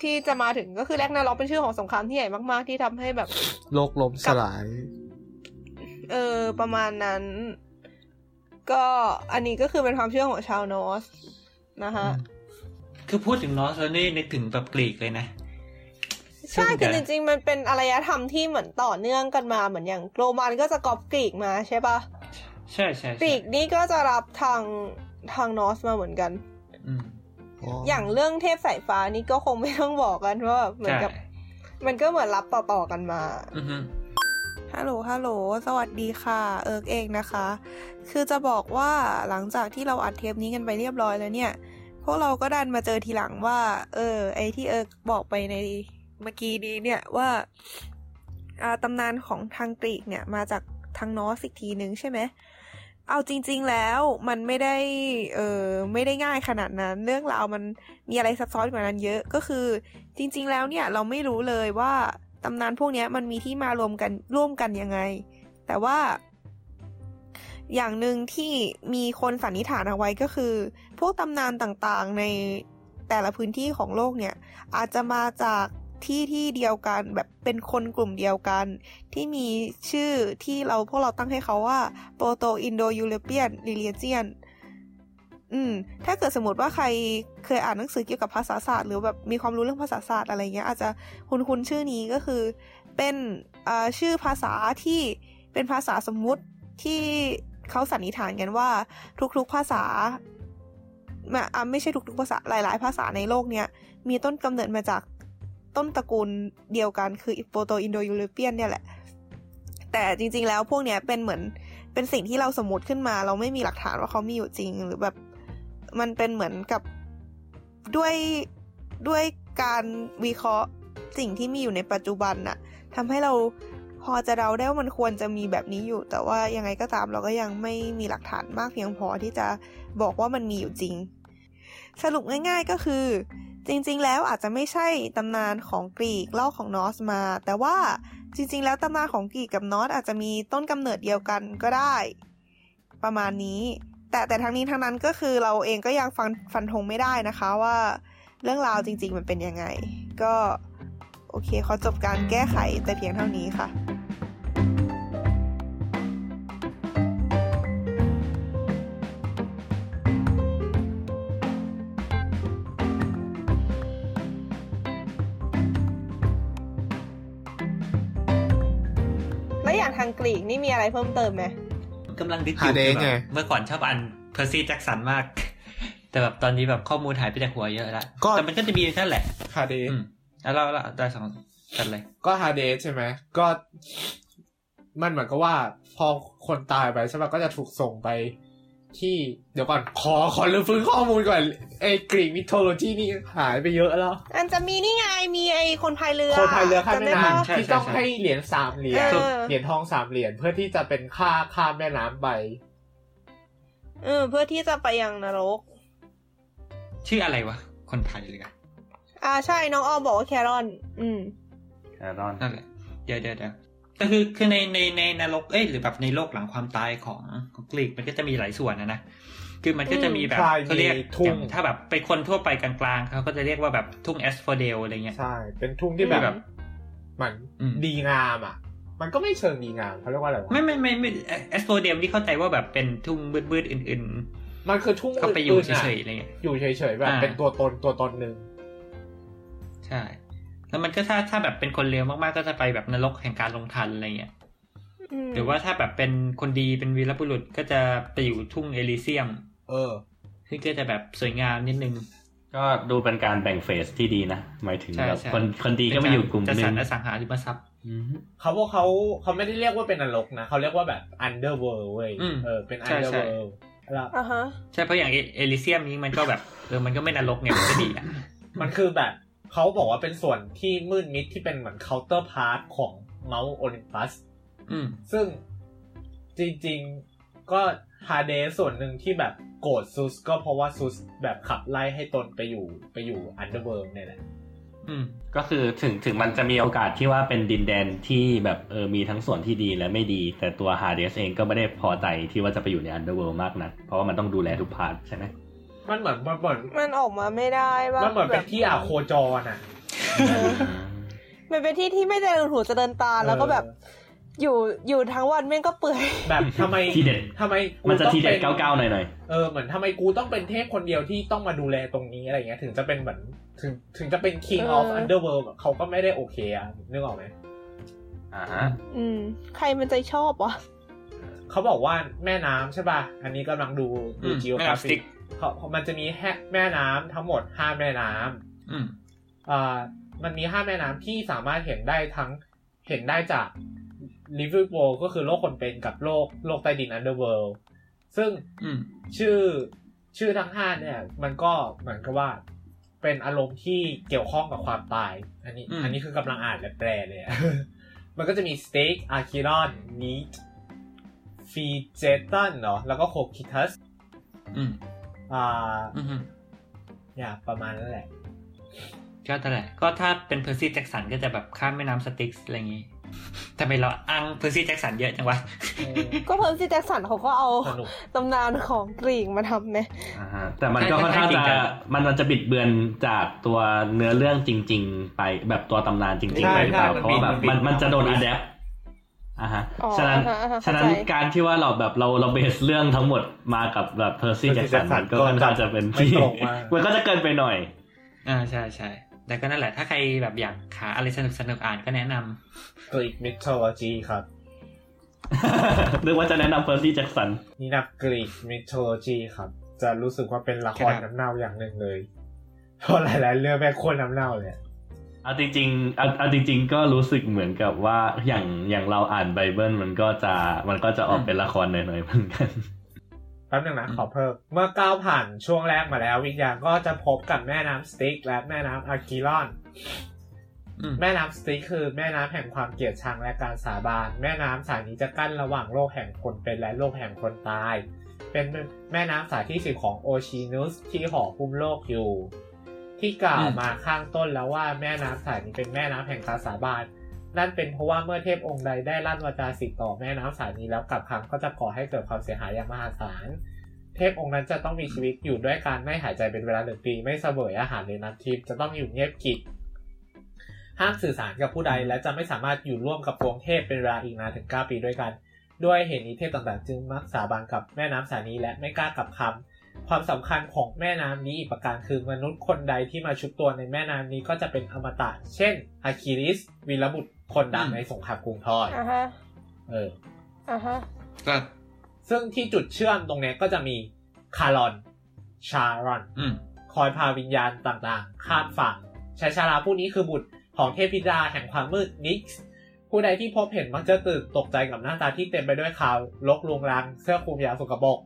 ที่จะมาถึงก็คือแรกนาล็อกเป็นชื่อของสงครามที่ใหญ่มาก ๆ ที่ทำให้แบบ โลกล้มสลาย เออ ประมาณนั้น ก็อันนี้ก็คือเป็นความเชื่อของชาวนอร์สนะคะคือพูดถึงนอสแล้วนี่นึกถึงแบบกรีกเลยนะ ใช่ซึ่งคือจจะริง ๆ มันเป็นอารยธรรมที่เหมือนต่อเนื่องกันมาเหมือนอย่างโรมันก็จะกอบกรีกมาใช่ปะ ใช่ใช่กใช่รีกนี่ก็จะรับทางทางนอร์สมาเหมือนกันอืมอย่างเรื่องเทพสายฟ้านี่ก็คงไม่ต้องบอกกันว่าแบบเหมือนใช่กับ มันก็เหมือนรับต่อๆกันมาอือฮึฮัลโหล ฮัลโหล สวัสดีค่ะ เอิร์กเองนะคะ คือจะบอกว่าหลังจากที่เราอัดเทปนี้กันไปเรียบร้อยแล้วเนี่ย พวกเราก็ดันมาเจอทีหลังว่า เออ ไอที่เอิร์กบอกไปในเมื่อกี้นี้เนี่ยว่าอ่าตำนานของทางกรีกเนี่ยมาจากทางนอร์สอีกทีนึงใช่ไหม เอาจริง ๆ แล้วมันไม่ได้ เออไม่ได้ง่ายขนาดนั้น เรื่องราวมันมีอะไรซับซ้อนกว่านั้นเยอะก็คือ จริง ๆ แล้วเนี่ยเราไม่รู้เลยว่าตำนานพวกนี้มันมีที่มารวมกันร่วมกันยังไง แต่ว่า อย่างหนึ่งที่มีคนสันนิษฐานเอาไว้ก็คือ พวกตำนานต่างๆในแต่ละพื้นที่ของโลกเนี่ย อาจจะมาจาก ที่ที่เดียวกันแบบเป็นคนกลุ่มเดียวกัน ที่มีชื่อที่เราพวกเราตั้งให้เขาว่า Proto-Indo-European religion อืม ถ้าเกิดสมมติว่าใครเคยอ่านหนังสือเกี่ยวกับภาษาศาสตร์หรือแบบมีความรู้เรื่องภาษาศาสตร์อะไรเงี้ย อาจจะคุ้นคุ้นๆชื่อนี้ก็คือ เป็นชื่อภาษาที่เป็นภาษาสมมุติที่เขาสันนิษฐานกันว่า ทุกๆภาษาไม่ไม่ใช่ทุกๆภาษาหลาย ๆ ภาษาในโลกเนี้ยมีต้นกำเนิดมาจาก ต้นตระกูลเดียวกันคือโปรโตอินโดยูโรเปียนเนี่ยแหละ แต่จริง ๆ แล้วพวกเนี้ยเป็นเหมือนเป็นสิ่งที่เราสมมติขึ้นมา เราไม่มีหลักฐานว่าเขามีอยู่จริง หรือแบบมันเป็นเหมือนกับด้วยด้วยการวิเคราะห์สิ่งที่มีอยู่ในปัจจุบันน่ะทำให้เราพอจะเดาได้ว่ามันควรจะมีแบบนี้อยู่ แต่ว่ายังไงก็ตามเราก็ยังไม่มีหลักฐานมากเพียงพอที่จะบอกว่ามันมีอยู่จริง สรุปง่าย ๆก็คือ จริงๆ แล้วอาจจะไม่ใช่ตำนานของกรีกเล่าของนอสมา แต่ว่าจริง ๆ แล้วตำนานของกรีกกับนอสอาจจะมีต้นกำเนิดเดียวกันก็ได้ ประมาณนี้ แต่แต่ทั้งนี้ทั้งนั้นก็คือเราเองก็ยังฟันฟันธงไม่ได้นะคะว่าเรื่องราวจริง ๆ มันเป็นยังไง ก็โอเคขอจบการแก้ไขแต่เพียงเท่านี้ค่ะ ล้วอย่างทางกรีกนี่มีอะไรเพิ่มเติมไหมกำลังดิสหาเดทแบไงบเมื่อก่อนชอบอ่านเพอร์ซี่แจ็คสันมาก แต่แบบตอนนี้แบบข้อมูลหายไปจากหัวเยอะแล้วก็แต่มันก็จะมีนั่นแหละฮาเดสอืมแล้วเราเราได้สองกันเลย ก็ฮาเดสใช่ไหมก็มันเหมือนกับว่า พอคนตายไปใช่ปะก็จะถูกส่งไป ที่เดี๋ยวก่อนขอขอรื้อฟื้นข้อมูลก่อนไอ้กรีกมิโทโลจีนี่หายไปเยอะแล้ว อันจะมีนี่ไงมีไอคนพายเรือคนพายเรือข้ามแม่น้ำจำได้ปะใช่ที่ต้องให้เหรียญสามเหรียญเออเหรียญทองสามเหรียญเพื่อที่จะเป็นค่าข้ามแม่น้ำไปเออเพื่อที่จะไปยังนรก ชื่ออะไรวะ คนไทยเลยอะอ่าใช่น้องออมบอกว่าแครอน อืมแครอนนั่นแหละเดี๋ยวเดี๋ยวเดี๋ยว ก็คือคือในในในนรกเอ้ยหรือแบบในโลกหลังความตายของของกรีกมันก็จะมีหลายส่วนนะนะคือมันก็จะมีแบบใช่เขาเรียกมีทุ่งอย่างถ้าแบบเป็นคนทั่วไปกลางๆเขาก็จะเรียกว่าแบบทุ่งแอสโฟเดลอะไรเงี้ยใช่เป็นทุ่งที่แบบแบบมันอืมดีงามอะ มันก็ไม่เชิงดีงามเขาเรียกว่าอะไรวะไม่ไม่ไม่ไม่แอสโฟเดลที่เข้าใจว่าแบบเป็นทุ่งบืดๆอื่นมันคือทุ่งๆก็ไปอยู่ๆะเฉยๆอะไรเงี้ยอยู่เฉยๆแบบอ่าเป็นตัวตนตัวตนหนึ่งใช่ แล้วมันก็ถ้าถ้าแบบเป็นคนเลวมากๆก็จะไปแบบนรกแห่งการลงทันอะไรเงี้ยมหรือว่าถ้าแบบเป็นคนดีเป็นวีรบุรุษก็จะไปอยู่ทุ่งเอลิเซียม เออซึ่งก็จะแบบสวยงามนิดนึง ก็ดูเป็นการแบ่งเฟสที่ดีนะ หมายถึงใช่แบบใช่คนคนดีก็มาอยู่กลุ่มหจะนึ่สรงรอสังหาริมทรัพย์อืมเขาบอกเขาเขาไม่ได้เรียกว่าเป็นนรกนะ เขาเรียกว่าแบบ underworld เว้ยอืมเออเป็นใช่ใช่ underworld แล้วอ่าฮะใช่เพราะอย่างเอลิเซียมนี้มันก็แบบเออมันก็ไม่นรกไงมันก็ดีอะมันคือแบบ เขาบอกว่าเป็นส่วนที่มืดมิดที่เป็นเหมือน counterpart ของ Mount Olympus อืมซึ่งจริงๆก็ฮาเดสส่วนหนึ่งที่แบบโกรธซุสก็เพราะว่าซุสแบบขับไล่ให้ตนไปอยู่ไปอยู่ Underworld เนี่ยแหละอืมก็คือถึงถึงมันจะมีโอกาสที่ว่าเป็นดินแดนที่แบบเออมีทั้งส่วนที่ดีและไม่ดี แต่ตัวฮาเดสเองก็ไม่ได้พอใจที่ว่าจะไปอยู่ใน Underworld มากนักเพราะว่ามันต้องดูแลทุก part ใช่ไหม มันเหมือนมันเหมือนมันออกมาไม่ได้ว่ามันเหมือนเป็นแบบที่อาโคจรอะเออมันเป็นที่ที่ไม่เจริญหูเจริญตาแล้วก็แบบ อยู่อยู่ทั้งวันแม่งก็เปื่อยแบบทำไมที่เด็ดทำไมกูมันจะต้องทีเด็ดป็นเก้าๆหน่อยเออเหมือนทำไมกูต้องเป็นเทพคนเดียวที่ต้องมาดูแลตรงนี้อะไรเงี้ย ถึงจะเป็นเหมือนถึงถึงจะเป็น king เออ of underworld อะเขาก็ไม่ได้โอเคอะนึกออกไหมๆอ่าฮะอืม ใครมันจะชอบวะเขาบอกว่าแม่น้ำใช่ป่ะ อันนี้กำลังดูดูอืม geographic Maps เขามันจะมีแค่แม่น้ำทั้งหมดห้าแม่น้ำอืมอ่ามันมีห้าแม่น้ำที่สามารถเห็นได้ทั้งเห็นได้จาก living world ก็คือโลกคนเป็นกับโลกโลกใต้ดิน underworld ซึ่งอืมชื่อชื่อทั้งห้าเนี่ย มันก็เหมือนกับว่า เป็นอารมณ์ที่เกี่ยวข้องกับความตาย อันนี้อืมอันนี้คือกำลังอ่านและแปลเลยอะมันก็จะมีสเต็กอาคิรอนนีทฟีเจตันเนาะแล้วก็โคคิทัส อืมอ่าอืมเนี่ยประมาณนั้นแหละก็นั่นแหละก็ถ้าเป็นเพอร์ซี่แจ็คสันก็จะแบบข้ามแม่น้ำสติ๊กส์อะไรอย่างงี้ทำไมเราอ้างเพอร์ซี่แจ็คสันเยอะจังวะเออก็เพิ่มซีแจ็คสันเขาก็เอาสนุกตำนานของกรีกมาทำไหมอ่าฮะแต่มันก็ค่อนข้างจริจะงๆอะมันมันจะบิดเบือนจากตัวเนื้อเรื่องจริง ๆ ไปแบบตัวตำนานจริงๆใช่ไปหรือเปล่าใช่เพราะว่าแบบมัมันนบิดมันจะโดนมันอับิดดแอป อ่าฮะอ๋อฉะนั้นอ่าฮะอ่าฮะฉะนั้นเข้าใจการที่ว่าเราแบบเราเราเบสเรื่องทั้งหมดมากับแบบเพอร์ซี่ Percy แจ็คสัน Jackson มันก็ค่อนข้างจะเป็นที่ไม่ตรงมากมันก็จะเกินไปหน่อย อ่าใช่ใช่แต่ก็นั่นแหละถ้าใครแบบอยากหาอะไรสนุกสนุกๆอ่านก็แนะนำ Greek mythology ครับนึกว่าจะแนะนำเพอร์ซี่แจ็คสันนี่นับ Greek mythology ครับ จะรู้สึกว่าเป็นละครครับน้ำเน่าอย่างหนึ่งเลยเพราะหลาย ๆ เรื่องแม่งโคตรน้ำเน่าเลยอะ เอาจริงๆเอาเอาจริง ๆ ก็รู้สึกเหมือนกับว่าอย่างอย่างเราอ่านไบเบิลมันก็จะมันก็จะออกเป็นละครหน่อยๆเหมือนกันแป๊บนึงนะขอเพิ่มเมื่อก้าวผ่านช่วงแรกมาแล้ว วิญญาณก็จะพบกับแม่น้ำสติ๊กและแม่น้ำอากิรอนอืมแม่น้ำสติ๊กคือแม่น้ำแห่งความเกลียดชังและการสาบาน แม่น้ำสายนี้จะกั้นระหว่างโลกแห่งคนเป็นและโลกแห่งคนตาย เป็นแม่น้ำสายที่สิบของโอชินุสที่ห่อหุ้มโลกอยู่ ที่กล่าวมาข้างต้นแล้วว่าแม่น้ำสายนี้เป็นแม่น้ำแห่งการสาบานนั่นเป็นเพราะว่าเมื่อเทพองค์ใดได้ลั่นวาจาสิทธิ์ต่อแม่น้ำสายนี้แล้วกลับคำก็จะก่อให้เกิดความเสียหายอย่างมหาศาลเทพองค์นั้นจะต้องมีชีวิตอยู่ด้วยการไม่หายใจเป็นเวลาหนึ่งปีไม่เสวยอาหารในน้ำทิพย์จะต้องอยู่เงียบกิจห้ามสื่อสารกับผู้ใดและจะไม่สามารถอยู่ร่วมกับปวงเทพเป็นเวลาอีกนานถึง9ปีด้วยกัน ด้วยเหตุนี้เทพต่างๆ จึงมักสาบานกับแม่น้ำสายนี้และไม่กล้ากลับคำ ความสำคัญของแม่น้ำนี้อีกประการคือมนุษย์คนใดที่มาชุบตัวในแม่น้ำนี้ก็จะเป็นอมตะ เช่นอะคิริสวีรบุตรคนดังในสงครามกรุงทอยอ่าฮะเอออ่าฮะก็ซึ่งที่จุดเชื่อมตรงเนี้ยก็จะมีคารอน ชารอนอืมคอยพาวิญญาณต่างๆข้ามฝั่งชายชาราผู้นี้คือบุตรของเทพธิดาแห่งความมืดนิกส์ผู้ใดที่พบเห็นมักจะตื่นตกใจกับหน้าตาที่เต็มไปด้วยข่าวลกลวงลังเสื้อคลุมยาวสกปรก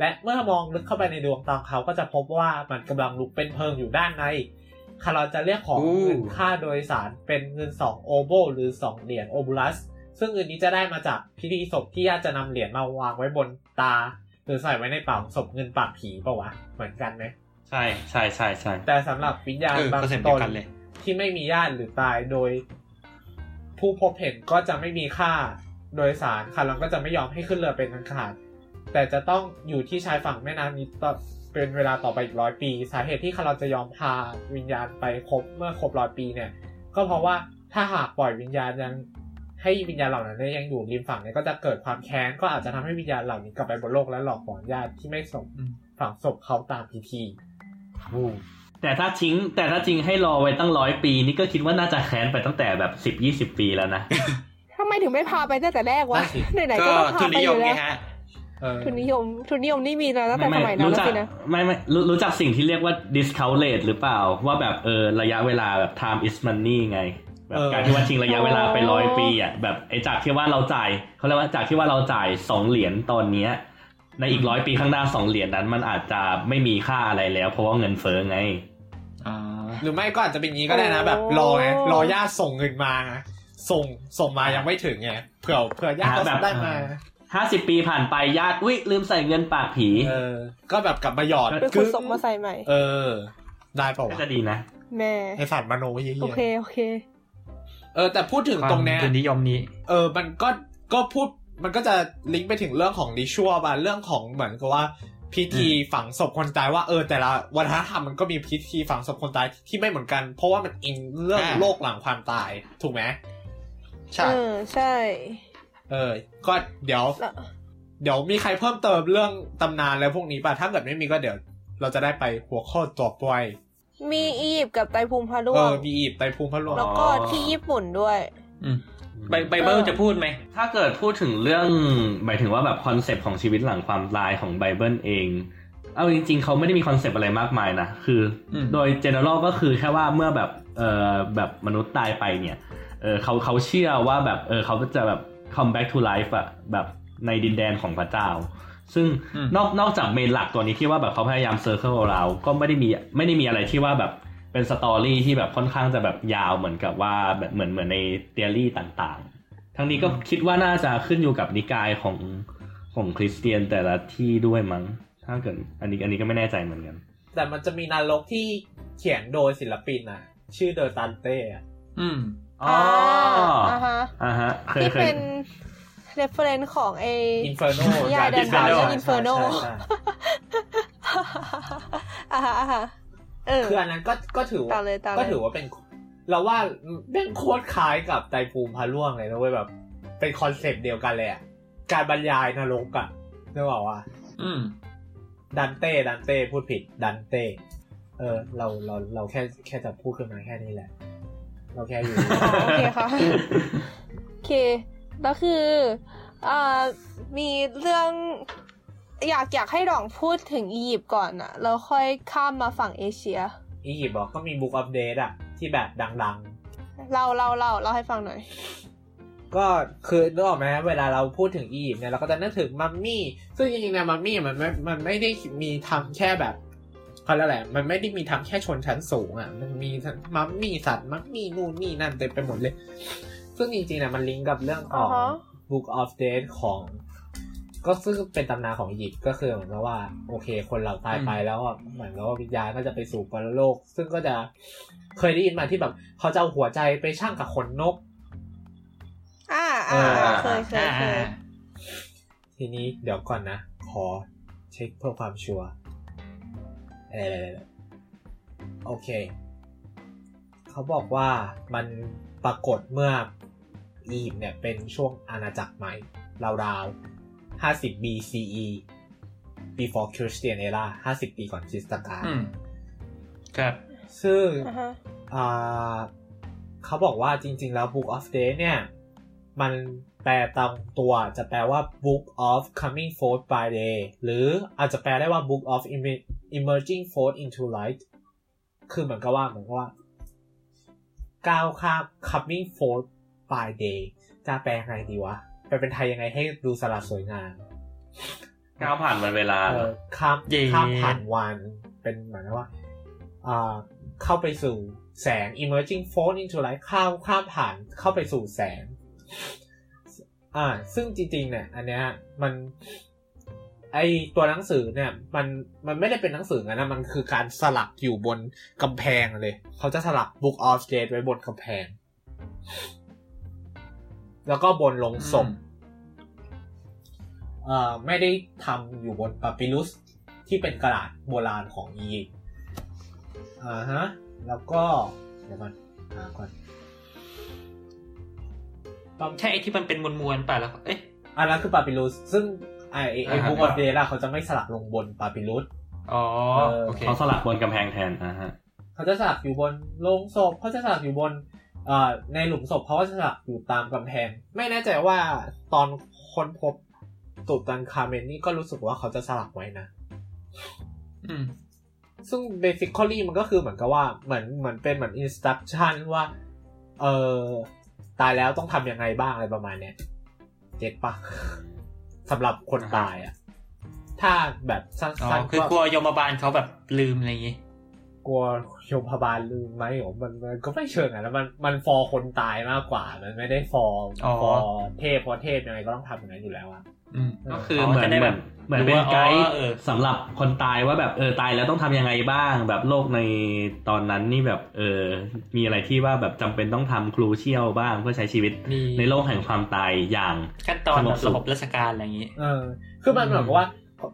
และเมื่อมองลึกเข้าไปในดวงตาของเขาก็จะพบว่ามันกำลังลุกเป็นเพลิงอยู่ด้านในคาร์ลจะเรียกของอู้เงินค่าโดยสารเป็นเงิน 2 โอโบ หรือ 2 เหรียญโอบูลัส ซึ่งเงินนี้จะได้มาจากพิธีศพที่ญาติจะนำเหรียญมาวางไว้บนตา หรือใส่ไว้ในปากของศพเงินปากผีปะวะ เหมือนกันไหมใช่ใช่ใช่ใช่แต่สำหรับวิญญาณเออบางคอนเซ็ปต์ตเดียวกันเลยที่ไม่มีญาติหรือตายโดย ผู้พบเห็นก็จะไม่มีค่าโดยสารคาร์ลก็จะไม่ยอมให้ขึ้นเรือเป็นอันขาด แต่จะต้องอยู่ที่ชายฝั่งแม่น้ำนี้ต่อเป็นเวลาต่อไปอีกร้อยปี สาเหตุที่คาร์ลจะยอมพาวิญญาณไปครบเมื่อครบร้อยปีเนี่ย ก็เพราะว่าถ้าหากปล่อยวิญญาณยังให้วิญญาณเหล่านั้นเนี่ยยังอยู่ริมฝั่งเนี่ยก็จะเกิดความแค้นก็อาจจะทำให้วิญญาณเหล่านี้กลับไปบนโลกและหลอกหลอนญาติที่ไม่สมอืมฝังศพเขาตามพิธีแต่ถ้าทิ้ง แต่ถ้าจริงให้รอไว้ตั้งร้อยปี นี่ก็คิดว่าน่าจะแค้นไปตั้งแต่แบบสิบยี่สิบปีแล้วนะทำไมถึงไม่พาไปตั้งแต่แรกวะนั่นสิไหนๆก็ก็ต้องพาทุนไปนิอยมยู่ไงแล้วฮะเออ ทุนนิยม ทุนนิยมนี่มีมาตั้งแต่สมัยนั้นรู้แล้วจักสินะไม่ไม่รู้รู้จักสิ่งที่เรียกว่า discount rate หรือเปล่า ว่าแบบเออระยะเวลาแบบ time is money ไงแบบเออการที่ว่าทิ้งระยะเวลาไปอ๋อร้อยปีอะแบบไอ้จากที่ว่าเราจ่ายเขาเรียกว่าจากที่ว่าเราจ่ายสองเหรียญตอนเนี้ย ในอีกร้อยปีข้างหน้าสองเหรียญนั้น มันอาจจะไม่มีค่าอะไรแล้ว เพราะว่าเงินเฟ้อไงอ๋อหรือไม่ก็อาจจะเป็นอย่างนี้ก็ได้นะ แบบรอไงรอญาติส่งเงินมาไงส่งส่งมายังไม่ถึงไงเผื่อเผื่อญาติอ่าแบบได้มา ห้าสิบปีผ่านไปญาติอุ้ยลืมใส่เงินปากผี เออ ก็แบบกลับมาหยอดเป็นคืคุณอศพมาใส่ใหม่ เออ ได้เปล่าก็วะจะดีนะ แม่ไอสัตว์มโนไว้เหี้ยโอเคโอเคๆเออ แต่พูดถึงตรงเนี้ยทุนนิยมนี้ เออ มันก็ก็พูดมันก็จะลิงก์ไปถึงเรื่องของดิชัวบาเรื่องของเหมือนกับว่าพิธีฝังศพคนตายว่าเออแต่ละวัฒนธรรมมันก็มีพิธีฝังศพคนตายที่ไม่เหมือนกัน เพราะว่ามันอิงเรื่องอ่าโลกหลังความตาย ถูกไหมใช่เออใช่ เออ ก็เดี๋ยวแล้วเดี๋ยวมีใครเพิ่มเติมเรื่องตำนานแล้วพวกนี้ป่ะ ถ้าเกิดไม่มีก็เดี๋ยว เราจะได้ไปหัวข้อต่อไปมีอียิปต์กับไตรภูมิพระร่วงเออมีอียิปต์ไตรภูมิพระร่วงแล้วก็ที่ญี่ปุ่นด้วยอืมไบไบเบิลจะพูดไหม ถ้าเกิดพูดถึงเรื่องหมายถึงว่าแบบ concept ของชีวิตหลังความตายของไบเบิลเอง เอาจริง ๆ เขาไม่ได้มี concept อะไรมากมายนะ คืออมโดย general ก็คือแค่ว่าเมื่อแบบเอ่อแบบมนุษย์ตายไปเนี่ย เออเขาเขาเชื่อว่าแบบเออเขาจะแบบ come back to life อะแบบในดินแดนของพระเจ้า ซึ่งอืมนอกนอกจาก main หลักตัวนี้ที่ว่าแบบเขาพยายาม circle เราก็ไม่ได้มีไม่ได้มีอะไรที่ว่าแบบเป็น story ที่แบบค่อนข้างจะแบบยาวเหมือนกับว่าแบบเหมือนเหมือนใน theory ต่างๆ ทั้งนี้ก็คิดว่าน่าจะขึ้นอยู่กับนิกายของของคริสเตียนแต่ละที่ด้วยมั้ง ถ้าเกิดอันนี้อันนี้ก็ไม่แน่ใจเหมือนกัน แต่มันจะมีนรกที่เขียนโดยศิลปินอะชื่อเดอดันเต้อะอืม อ๋ออ่าฮะอ่าฮะเคยที่เคยเป็น reference ของไออินเฟอร์โนนิยายเดินทางเรื่อง Inferno อ่าฮะอ่าฮะเออคืออันนั้นก็ก็ถือต่ว่าต่อเลยต่อเลยก็ถือว่าเป็น เราว่าเป็นโคตรคล้ายกับไตรภูมิพระร่วงเลยนะเว้ยแบบ เป็น concept เดียวกันเลยอะการบรรยายนรกอะนึกออกว่าอืมดันเต้ดันเต้พูดผิดดันเต้ เออ เราเราเราแค่แค่จะพูดขึ้นมาแค่นี้แหละ เราแค่อยู่อ๋อโอเคค่ะโอเคแล้วคืออ่ามีเรื่องอยากอยากให้ดองพูดถึงอียิปต์ก่อนอะแล้วค่อยข้ามมาฝั่งเอเชีย อียิปต์บอกก็มีบุ๊กอัปเดตอะที่แบบดังเล่าเล่าเล่าเล่าให้ฟังหน่อยๆก็คือนึกออกไหมเวลาเราพูดถึงอียิปต์เนี่ยเราก็จะนึกถึงมัมมี่ ซึ่งจริงๆเนี่ยมัมมี่มันไม่มันไม่ได้มีทำแค่แบบ เขาเรียกอะไรมันไม่ได้มีทำแค่ชนชั้นสูงอะมันมีทั้งมัมมี่สัตว์มัมมี่นู่นนี่นั่นเต็มไปหมดเลย ซึ่งจริงๆเนี่ยมันลิงก์กับเรื่องของอ่าฮะ Book of Dead ของ ก็ซึ่งเป็นตำนานของอียิปต์ก็คือเหมือนกับว่า โอเค คนเราตายไปแล้วอะเหมือนกับว่าวิญญาณก็จะไปสู่ปรโลก ซึ่งก็จะเคยได้ยินมาที่แบบเขาจะเอาหัวใจไปช่างกับขนนก อ่าอ่าเออเคยเคยเคยทีนี้เดี๋ยวก่อนนะ ขอเช็คเพื่อความชัวร์ เออโอเค เขาบอกว่ามันปรากฏเมื่ออียิปต์เนี่ยเป็นช่วงอาณาจักรใหม่ราวๆ50 BCE before Christian era 50 ปีก่อนคริสตกาลอืมครับ ซึ่งอ่าฮะอ่าเขาบอกว่าจริง ๆ แล้ว Book of Day เนี่ย มัน แปลตามตัวจะแปลว่า Book of Coming Forth by Day หรืออาจจะแปลได้ว่า Book of Emer- Emerging Forth into Light คือเหมือนกับว่าเหมือนกับว่าก้าวข้าม Coming Forth by Day จะแปลไงดีวะแปลเป็นไทยยังไงให้ดูสลัดสวยงามก้าวผ่านวันเวลาเออข้ามเย่ข้ามผ่านวันเป็นเหมือนกับว่าอ่าเข้าไปสู่แสง emerging force into light ข้ามข้ามผ่านเข้าไปสู่แสง อ่า ซึ่งจริงๆเนี่ย อันเนี้ยมัน ไอตัวหนังสือเนี่ย มันมันไม่ได้เป็นหนังสือนะมันคือการสลักอยู่บนกำแพงเลย เขาจะสลัก Book of Jade ไว้บนกำแพง แล้วก็บนโลงศพเอ่อไม่ได้ทำอยู่บนปาปิรุสที่เป็นกระดาษโบราณของอียิปต์อ่าฮะ แล้วก็ เดี๋ยวก่อนหาก่อน ใช่ไอ้ที่มันเป็นม้วนๆป่ะแล้วเอ๊ะอันนั้นคือปาปิรุสซึ่งไอไอ้ไออ่าฮะ Book of the Dead อะเขาจะไม่สลักลงบนปาปิรุสอ๋อเออโอเคเขาสลักบนกำแพงแทนอ่าฮะเขาจะสลักอยู่บนโลงศพเขาจะสลักอยู่บนเอ่อในหลุมศพเขาก็จะสลักอยู่ตามกำแพง ไม่แน่ใจว่าตอนค้นพบตุตันคาเมนนี่ก็รู้สึกว่าเขาจะสลักไว้นะอืมซึ่ง basically มันก็คือเหมือนกับว่าเหมือนเหมือนเป็นเหมือน instruction ว่า เออ ตายแล้วต้องทำยังไงบ้างอะไรประมาณเนี้ยเจ็ดปะสำหรับคนตายอะ ถ้าแบบสัอ๋อ้นๆคือกลัวยมบาลเขาแบบลืมอะไรอย่างงี้กลัวโยมพบาลลืมไหมโอมันมันก็ไม่เชิงอะแล้วมันมันฟอร์คนตายมากกว่า มันไม่ได้ฟอร์อ๋อฟอร์เทพเพราะเทพยังไงก็ต้องทำอย่างนั้นอยู่แล้วอะอืม ก็คือเหมืมัอนนจะได้เหมืแบอนบเหมือนเป็นไกด์รู้ว่าอ๋อเออสำหรับคนตายว่าแบบเออตายแล้วต้องทำยังไงบ้าง แบบโลกในตอนนั้นนี่แบบเออมีอะไรที่ว่าแบบจำเป็นต้องทำครูเชียลบ้างเพื่อใช้ชีวิตมีในโลกแห่งความตายอย่างขั้นตอนสงแบบบสุขระบบราชการอะไรอย่างงี้ เออ คือมันอืมเหมือนกับว่า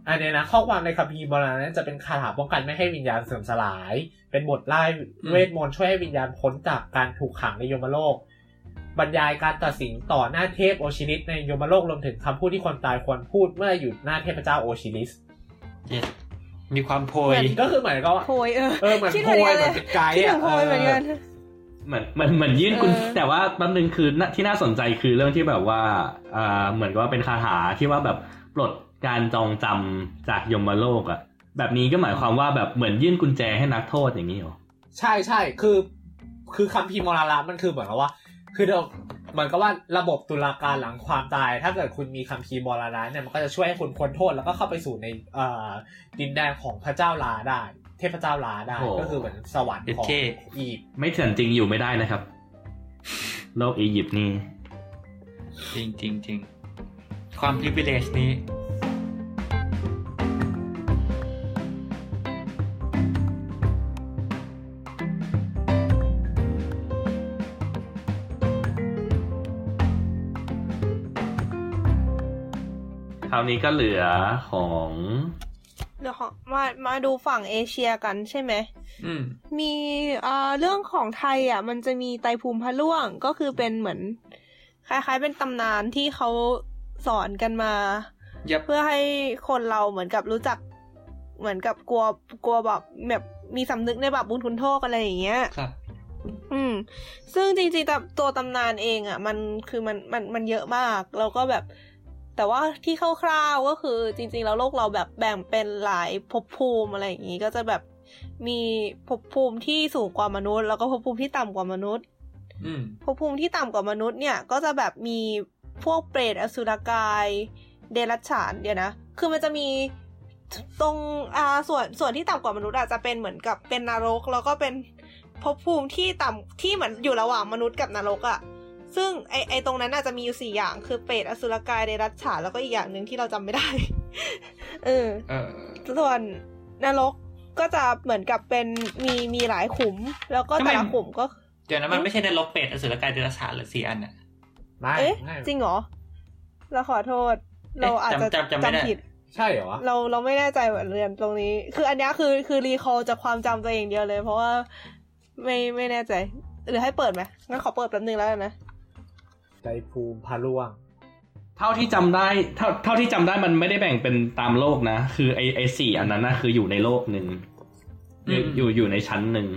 อันเนี้ยนะข้อความในคัมภีร์โบราณนั้นจะเป็นคาถาป้องกันไม่ให้วิญญาณเสื่อมสลาย เป็นบทไล่เวทมนต์ช่วยให้วิญญาณพ้นจากการถูกขังในยมโลก บรรยายการตัดสินต่อหน้าเทพโอชิริสในยมโลกรวมถึงคำพูดที่คนตายควรพูดเมื่ออยู่หน้าเทพเจ้าโอชิริสเจ็ดมีความโพเหยมือนก็คือเหมือนกับว่าโพยเออเออเหมือนคิดโพเหมือนยกันเหเลมือยนเป็นไกด์คิดถึอะงโพยเหมือนกันเหมือนเหมือนเหมือนยื่นกุญเออแต่ว่าแป๊บนึงคือน่ะที่น่าสนใจคือเรื่องที่แบบว่าอ่าเหมือนกับว่าเป็นคาถาที่ว่าแบบปลดการจองจำจากยมโลกอะแบบนี้ก็หมายความว่าแบบเหมือนยื่นกุญแจให้นักโทษอย่างนี้เหรอใช่ใช่คือ คือคัมภีร์มรณะมันคือเหมือนกับว่า คือเดี๋ยวเหมือนกับว่าระบบตุลาการหลังความตาย ถ้าเกิดคุณมีคัมภีร์มรณะเนี่ยมันก็จะช่วยให้คุณพ้นโทษแล้วก็เข้าไปสู่ในเอ่อดินแดนของพระเจ้าลาได้ เทพเจ้าลาได้โอ้ก็คือเหมือนสวรรค์ของโอเคอียิปต์ไม่เถื่อนจริงอยู่ไม่ได้นะครับ โลกอียิปต์นี่จริงจริงจริงความ privilege นี้คราวนี้ ก็เหลือของเดี๋ยวขอมามาดูฝั่งเอเชียกันใช่ไหมอืมมีเอ่อเรื่องของไทยอะ มันจะมีไตรภูมิพระล่วงก็คือเป็นเหมือน คล้าย ๆ เป็นตำนานที่เขาสอนกันมายับเพื่อให้คนเราเหมือนกับรู้จัก เหมือนกับกลัวกลัวแบบแบบมีสำนึกในบาปบุญคุณโทษอะไรอย่างเงี้ยครับอืม ซึ่งจริงๆแต่ตัวตำนานเองอะ มันคือมันมันมันเยอะมาก แล้วก็แบบ แต่ว่าที่คร่าวๆก็คือจริง ๆ แล้วโลกเราแบบแบ่งเป็นหลายภพภูมิอะไรอย่างงี้ก็จะแบบมีภพภูมิที่สูงกว่ามนุษย์ แล้วก็ภพภูมิที่ต่ำกว่ามนุษย์อืมภพภูมิที่ต่ำกว่ามนุษย์เนี่ยก็จะแบบมีพวกเปรตอสุรกาย เดรัจฉานเดี๋ยวนะ คือมันจะมีตรงอ่าส่วนส่วนที่ต่ำกว่ามนุษย์อาจจะเป็นเหมือนกับเป็นนรก แล้วก็เป็นภพภูมิที่ต่ำที่เหมือนอยู่ระหว่างมนุษย์กับนรกอะ่ะ ซึ่งไอไอตรงนั้นอาจจะมีอยู่สี่อย่างคือเปรตอสุรกายเดรัจฉานแล้วก็อีกอย่างหนึ่งที่เราจำไม่ได้เออเออส่วนนรกก็จะเหมือนกับเป็นมีมีหลายขุม แล้วก็ทำไมแต่ละขุมก็เดี๋ยวนะมันไม่ใช่ในลบเป็ดอสุรกายเดรัจฉานหรือสี่อันอะไม่เอ๊ะไม่จริงเหรอเราขอโทษ เราอาจจะจำจำไม่ได้ผิดใช่เหรอวะเราเราไม่แน่ใจเหมือนเรียนตรงนี้ คืออันเนี้ยคือคือรีคอจากความจำตัวเองเดียวเลย เพราะว่าไม่ไม่แน่ใจ หรือให้เปิดไหมงั้นขอเปิดแป๊บนึงแล้วกันนะ ไตรภูมิพระล่วง เท่าที่จำได้เท่าเท่าที่จำได้มันไม่ได้แบ่งเป็นตามโลกนะ คือไอไอสี่อันนั้นนะคืออยู่ในโลกหนึ่งอยู่อืมอยู่อยู่ในชั้นหนึ่ง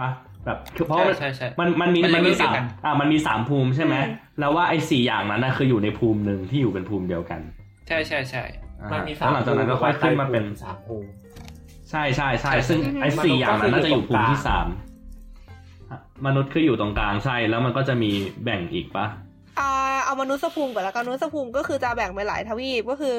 ปะแบบคือเพราะใช่มันใช่ใช่มันมันมีมันมันมีเลเวลเดีสายมวกันอ่ามันมีสามภูมิใช่ไหมอืมแล้วว่าไอสี่อย่างนั้นนะคืออยู่ในภูมิหนึ่งที่อยู่เป็นภูมิเดียวกัน ใช่ใช่ใช่อ่ามันมีแล้วหลังจากนั้นก็ค่อยขึ้นมาเป็นสามภูมิใช่ใช่ใช่ใช่ซึ่งอือฮึไอ้สี่อย่างนั้นน่าจะอยู่ภูมิที่มนุษย์ก็คืออยู่ตรงกลางสามมนุษย์คืออยู่ตรงกลางใช่แล้วมันก็จะมีแบ่งอีกปะอ่า เอามนุษย์ภูมิก่อนแล้วกันมนุษย์ภูมิก็คือจะแบ่งเป็นหลายทวีปก็คือ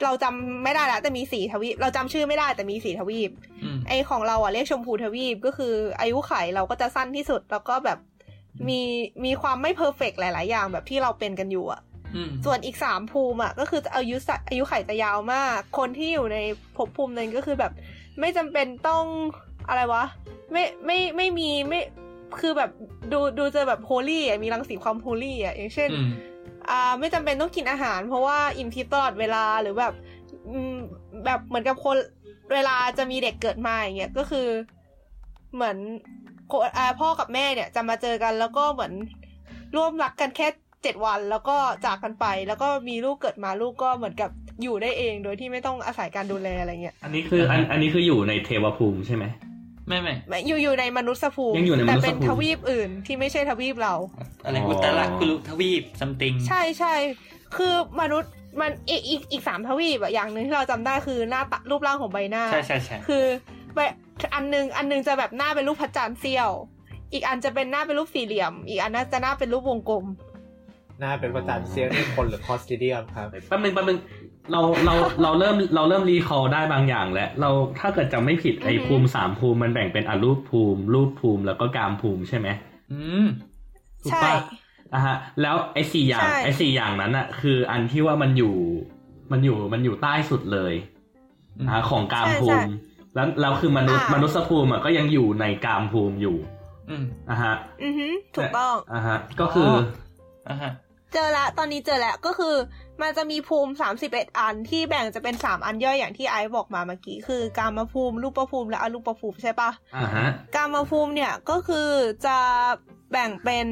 เเราจำไม่ได้แล้วแต่มีสี่ทวีป เราจำชื่อไม่ได้แต่มีสี่ทวีปอืมไอของเราอะเรียกชมพูทวีปก็คือ อายุไขเราก็จะสั้นที่สุด แล้วก็แบบมีมีความไม่เพอร์เฟกหลาย ๆ อย่างแบบที่เราเป็นกันอยู่อะอืมส่วนอีกสามภูมิอะก็คืออายุสะอายุไขจะยาวมาก คนที่อยู่ในภพภูมินั้นก็คือแบบ ไม่จำเป็นต้องอะไรวะ ไม่ไม่ไม่มีไม่ คือแบบดูดูจะแบบโฮลี่อะมีรังสีความโฮลี่อะอย่างเช่นอืมอ่าไม่จำเป็นต้องกินอาหาร เพราะว่าอิ่มทิพย์ตลอดเวลาหรือแบบอืมแบบเหมือนกับคนเวลาจะมีเด็กเกิดมาอย่างเงี้ยก็คือ เหมือนคนอ่าพ่อกับแม่เนี่ย จะมาเจอกันแล้วก็เหมือนร่วมรักกันแค่เจ็ดวันแล้วก็จากกันไป แล้วก็มีลูกเกิดมาลูกก็เหมือนกับอยู่ได้เองโดยที่ไม่ต้องอาศัยการดูแลอะไรเงี้ย อันนี้คืออันอันนี้คืออยู่ในเทวภูมิใช่ไหม ไม่ไม่ไม่อยู่อยู่ในมนุษย์ภูมิยังอยู่ในมนุษย์ภูมิแต่เป็นทวีปอื่นที่ไม่ใช่ทวีปเรา อะไรอ๋ออุอุตรากุลุทวีปซัมติงใช่ใช่คือมนุษย์มันอีกอีกอีกสามทวีปอะอย่างหนึ่งที่เราจำได้คือหน้าตารูปร่างของใบหน้า ใช่ใช่ใช่คือแบบอันหนึงอันหนึงจะแบบหน้าเป็นรูปพระจันทร์เสี้ยว อีกอันจะเป็นหน้าเป็นรูปสี่เหลี่ยม อีกอันน่าจะหน้าเป็นรูปวงกลมหน้าเป็นประจันเซียนนี่คนหรือคอสติเดียมครับแป๊บนึงแป๊บนึง เราเราเราเริ่มเราเริ่มรีคอร์ได้บางอย่างแล้วเราถ้าเกิดจำไม่ผิดไอ้อือหือภูมิสามภูมิมันแบ่งเป็นอรูปภูมิ รูปภูมิแล้วก็กามภูมิใช่ไหมอืมถูกใช่ปะอะฮะ แล้วไอ้สี่อย่างใช่ไอ้สี่อย่างนั้นอะคืออันที่ว่ามันอยู่มันอยู่มันอยู่ใต้สุดเลยอืมอ่าของกามภูมิ แล้วแล้วคือมนุษย์มนุษย์ภูมิอะก็ยังอยู่ในกามภูมิอยู่ อืมอะฮะ อือฮึถูกต้องอะฮะ ก็คือออ่าฮะ เจอละตอนนี้เจอแล้วก็คือ มันจะมีภูมิสามสิบเอ็ดอันที่แบ่งจะเป็นสามอันย่อยอย่างที่ไอซ์บอกมาเมื่อกี้คือ กามภูมิรูปภูมิและอรูปภูมิใช่ปะอ่าฮะกามภูมิเนี่ยก็คือจะแบ่งเป็น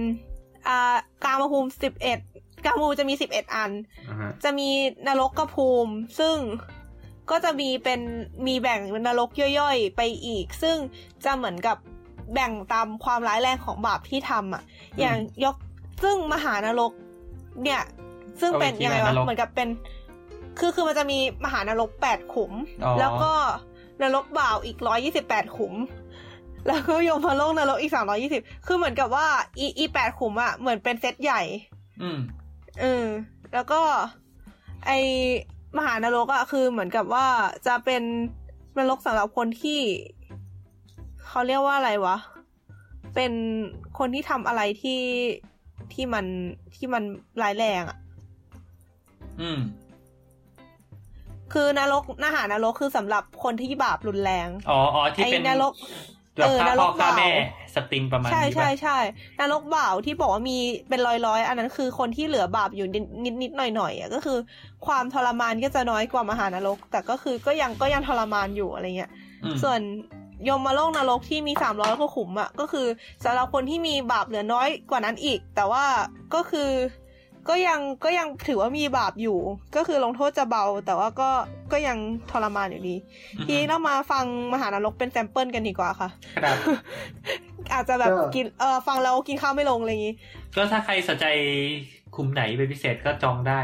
อ่ากามภูมิสิบเอ็ดกามภูมิจะมีสิบเอ็ดอันอ่าฮะจะมีนรกกภูมิ ซึ่งก็จะมีเป็นมีแบ่งเป็นนรกย่อยๆ ไปอีก ซึ่งจะเหมือนกับแบ่งตามความร้ายแรงของบาปที่ทำอะ อย่างยกซึ่งมหานรกเนี่ย ซึ่งเป็นเอาไว้ที่ยังไงนวะรกเหมือนกับเป็น คือคือมันจะมีมหานรกแปดขุมอ๋อแล้วก็นรกบ่าวอีกร้อยี่สิบแปดขุม แล้วก็ยมพโลกนรกอีกสามร้อยี่สิบคือเหมือนกับว่า อีอีแปดขุมอะเหมือนเป็นเซตใหญ่ อืมเออแล้วก็ ไอมหานรกอะคือเหมือนกับว่าจะเป็นนรกสำหรับคนที่เขาเรียกว่าอะไรวะ เป็นคนที่ทำอะไรที่ที่มันที่มันร้ายแรงอะ อืมคือนรกนหานรกคือสำหรับคนที่บาปรุนแรง อ๋ออ๋อที่ไอ้เป็นนรกแบบเออฆ่านรพ่อกฆ่าแม่บ่าวสตริงประมาณใช่นี้ใช่ป่ะใช่นรกบ่าวที่บอกว่ามีเป็นร้อยร้อยๆอันนั้นคือคนที่เหลือบาปอยู่นิดนิดนิดหน่อยหน่อยๆอะก็คือ ความทรมานก็จะน้อยกว่ามหานรก แต่ก็คือก็ยังก็ยังทรมานอยู่อะไรเงี้ยอืมส่วนยมมาโลกนรกที่มีสามร้อยกว่าขุมอะก็คือสำหรับคนที่มีบาปเหลือน้อยกว่านั้นอีก แต่ว่าก็คือ ก็ยังก็ยังถือว่ามีบาปอยู่ ก็คือลงโทษจะเบา แต่ว่าก็ก็ยังทรมานอยู่ดี ทีนี้เรามาฟังมหานรกเป็น sample กันดีกว่าค่ะ ครับ อาจจะแบบก็กินเออฟังแล้วกินข้าวไม่ลงอะไรอย่างงี้ ก็ถ้าใครสนใจขุมไหนเป็นพิเศษก็จองได้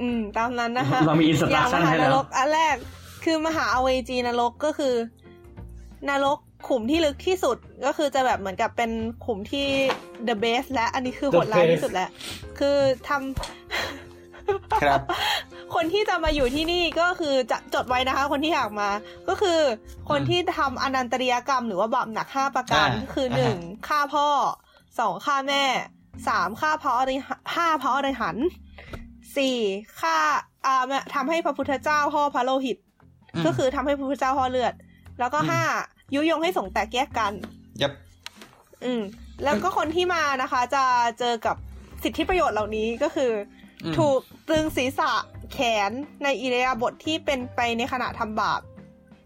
อืม ตามนั้นนะคะเรามี instruction ให้แล้ว อย่างมหานรกอันแรกคือมหาอเวจีนรกก็คือนรก ขุมที่ลึกที่สุดก็คือจะแบบเหมือนกับเป็นขุมที่ the best และอันนี้คือโหดร้ายที่สุดแล้ว คือทำครับ คนที่จะมาอยู่ที่นี่ก็คือจะจดไว้นะคะ คนที่อยากมา ก็คือคนที่ทำอนันตริยกรรมหรือว่าบาปหนักห้าประการอ่าก็คืออ่าหนึ่งฆ่าพ่อสองฆ่าแม่สามฆ่าพระอริหห้าพระอริหันต์สี่ฆ่าอ่าทำให้พระพุทธเจ้าห่อพระโลหิตมก็คือทำให้พระพุทธเจ้าห่อเลือด แล้วก็อืมห้า ยุยงให้สงฆ์แตกแยกกัน ยับ อืม แล้วก็คนที่มานะคะ จะเจอกับสิทธิประโยชน์เหล่านี้ก็คืออืมถูกตึงศีรษะแขนในอิริยาบถทที่เป็นไปในขณะทำบาป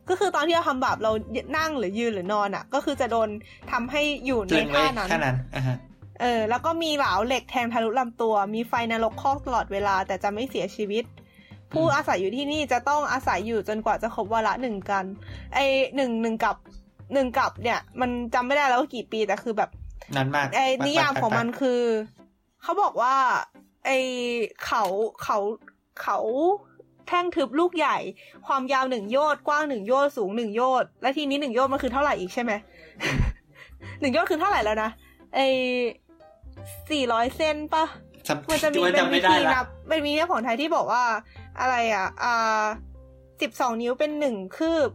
ก็คือตอนที่เราทำบาปเรานั่งหรือยืนหรือนอนอะ ก็คือจะโดนทำให้อยู่ตรึในงไว้ท่านั้นแค่นั้นอ่าฮะเออ แล้วก็มีเหลาเหล็กแทงทะลุลำตัว มีไฟนรกคอกตลอดเวลา แต่จะไม่เสียชีวิต ผู้อาศัยอยู่ที่นี่จะต้องอาศัยอยู่จนกว่าจะครบวาระหนึ่งกัน ไอหนึ่งหนึ่งกับ หนึ่งกับเนี่ย มันจำไม่ได้แล้วว่ากี่ปีแต่คือแบบนานมากไอ้นิยามของมันปักคือ เขาบอกว่า ไอ้เขาเขาเขาแท่งทึบลูกใหญ่ ความยาวหนึ่งโยชน์กว้างหนึ่งโยชน์สูงหนึ่งโยชน์และทีนี้หนึ่งโยชน์มันคือเท่าไหร่อีกใช่ไหมหนึ่งโยชน์คือเท่าไหร่แล้วนะไอ้สี่ร้อยเส้นปะจำมันจะมีจเป็นจำวิไม่ได้ธีละนับเป็นวิธีนับของไทยที่บอกว่า อะไรอะอ่าสิบสองนิ้วเป็นหนึ่งคืบ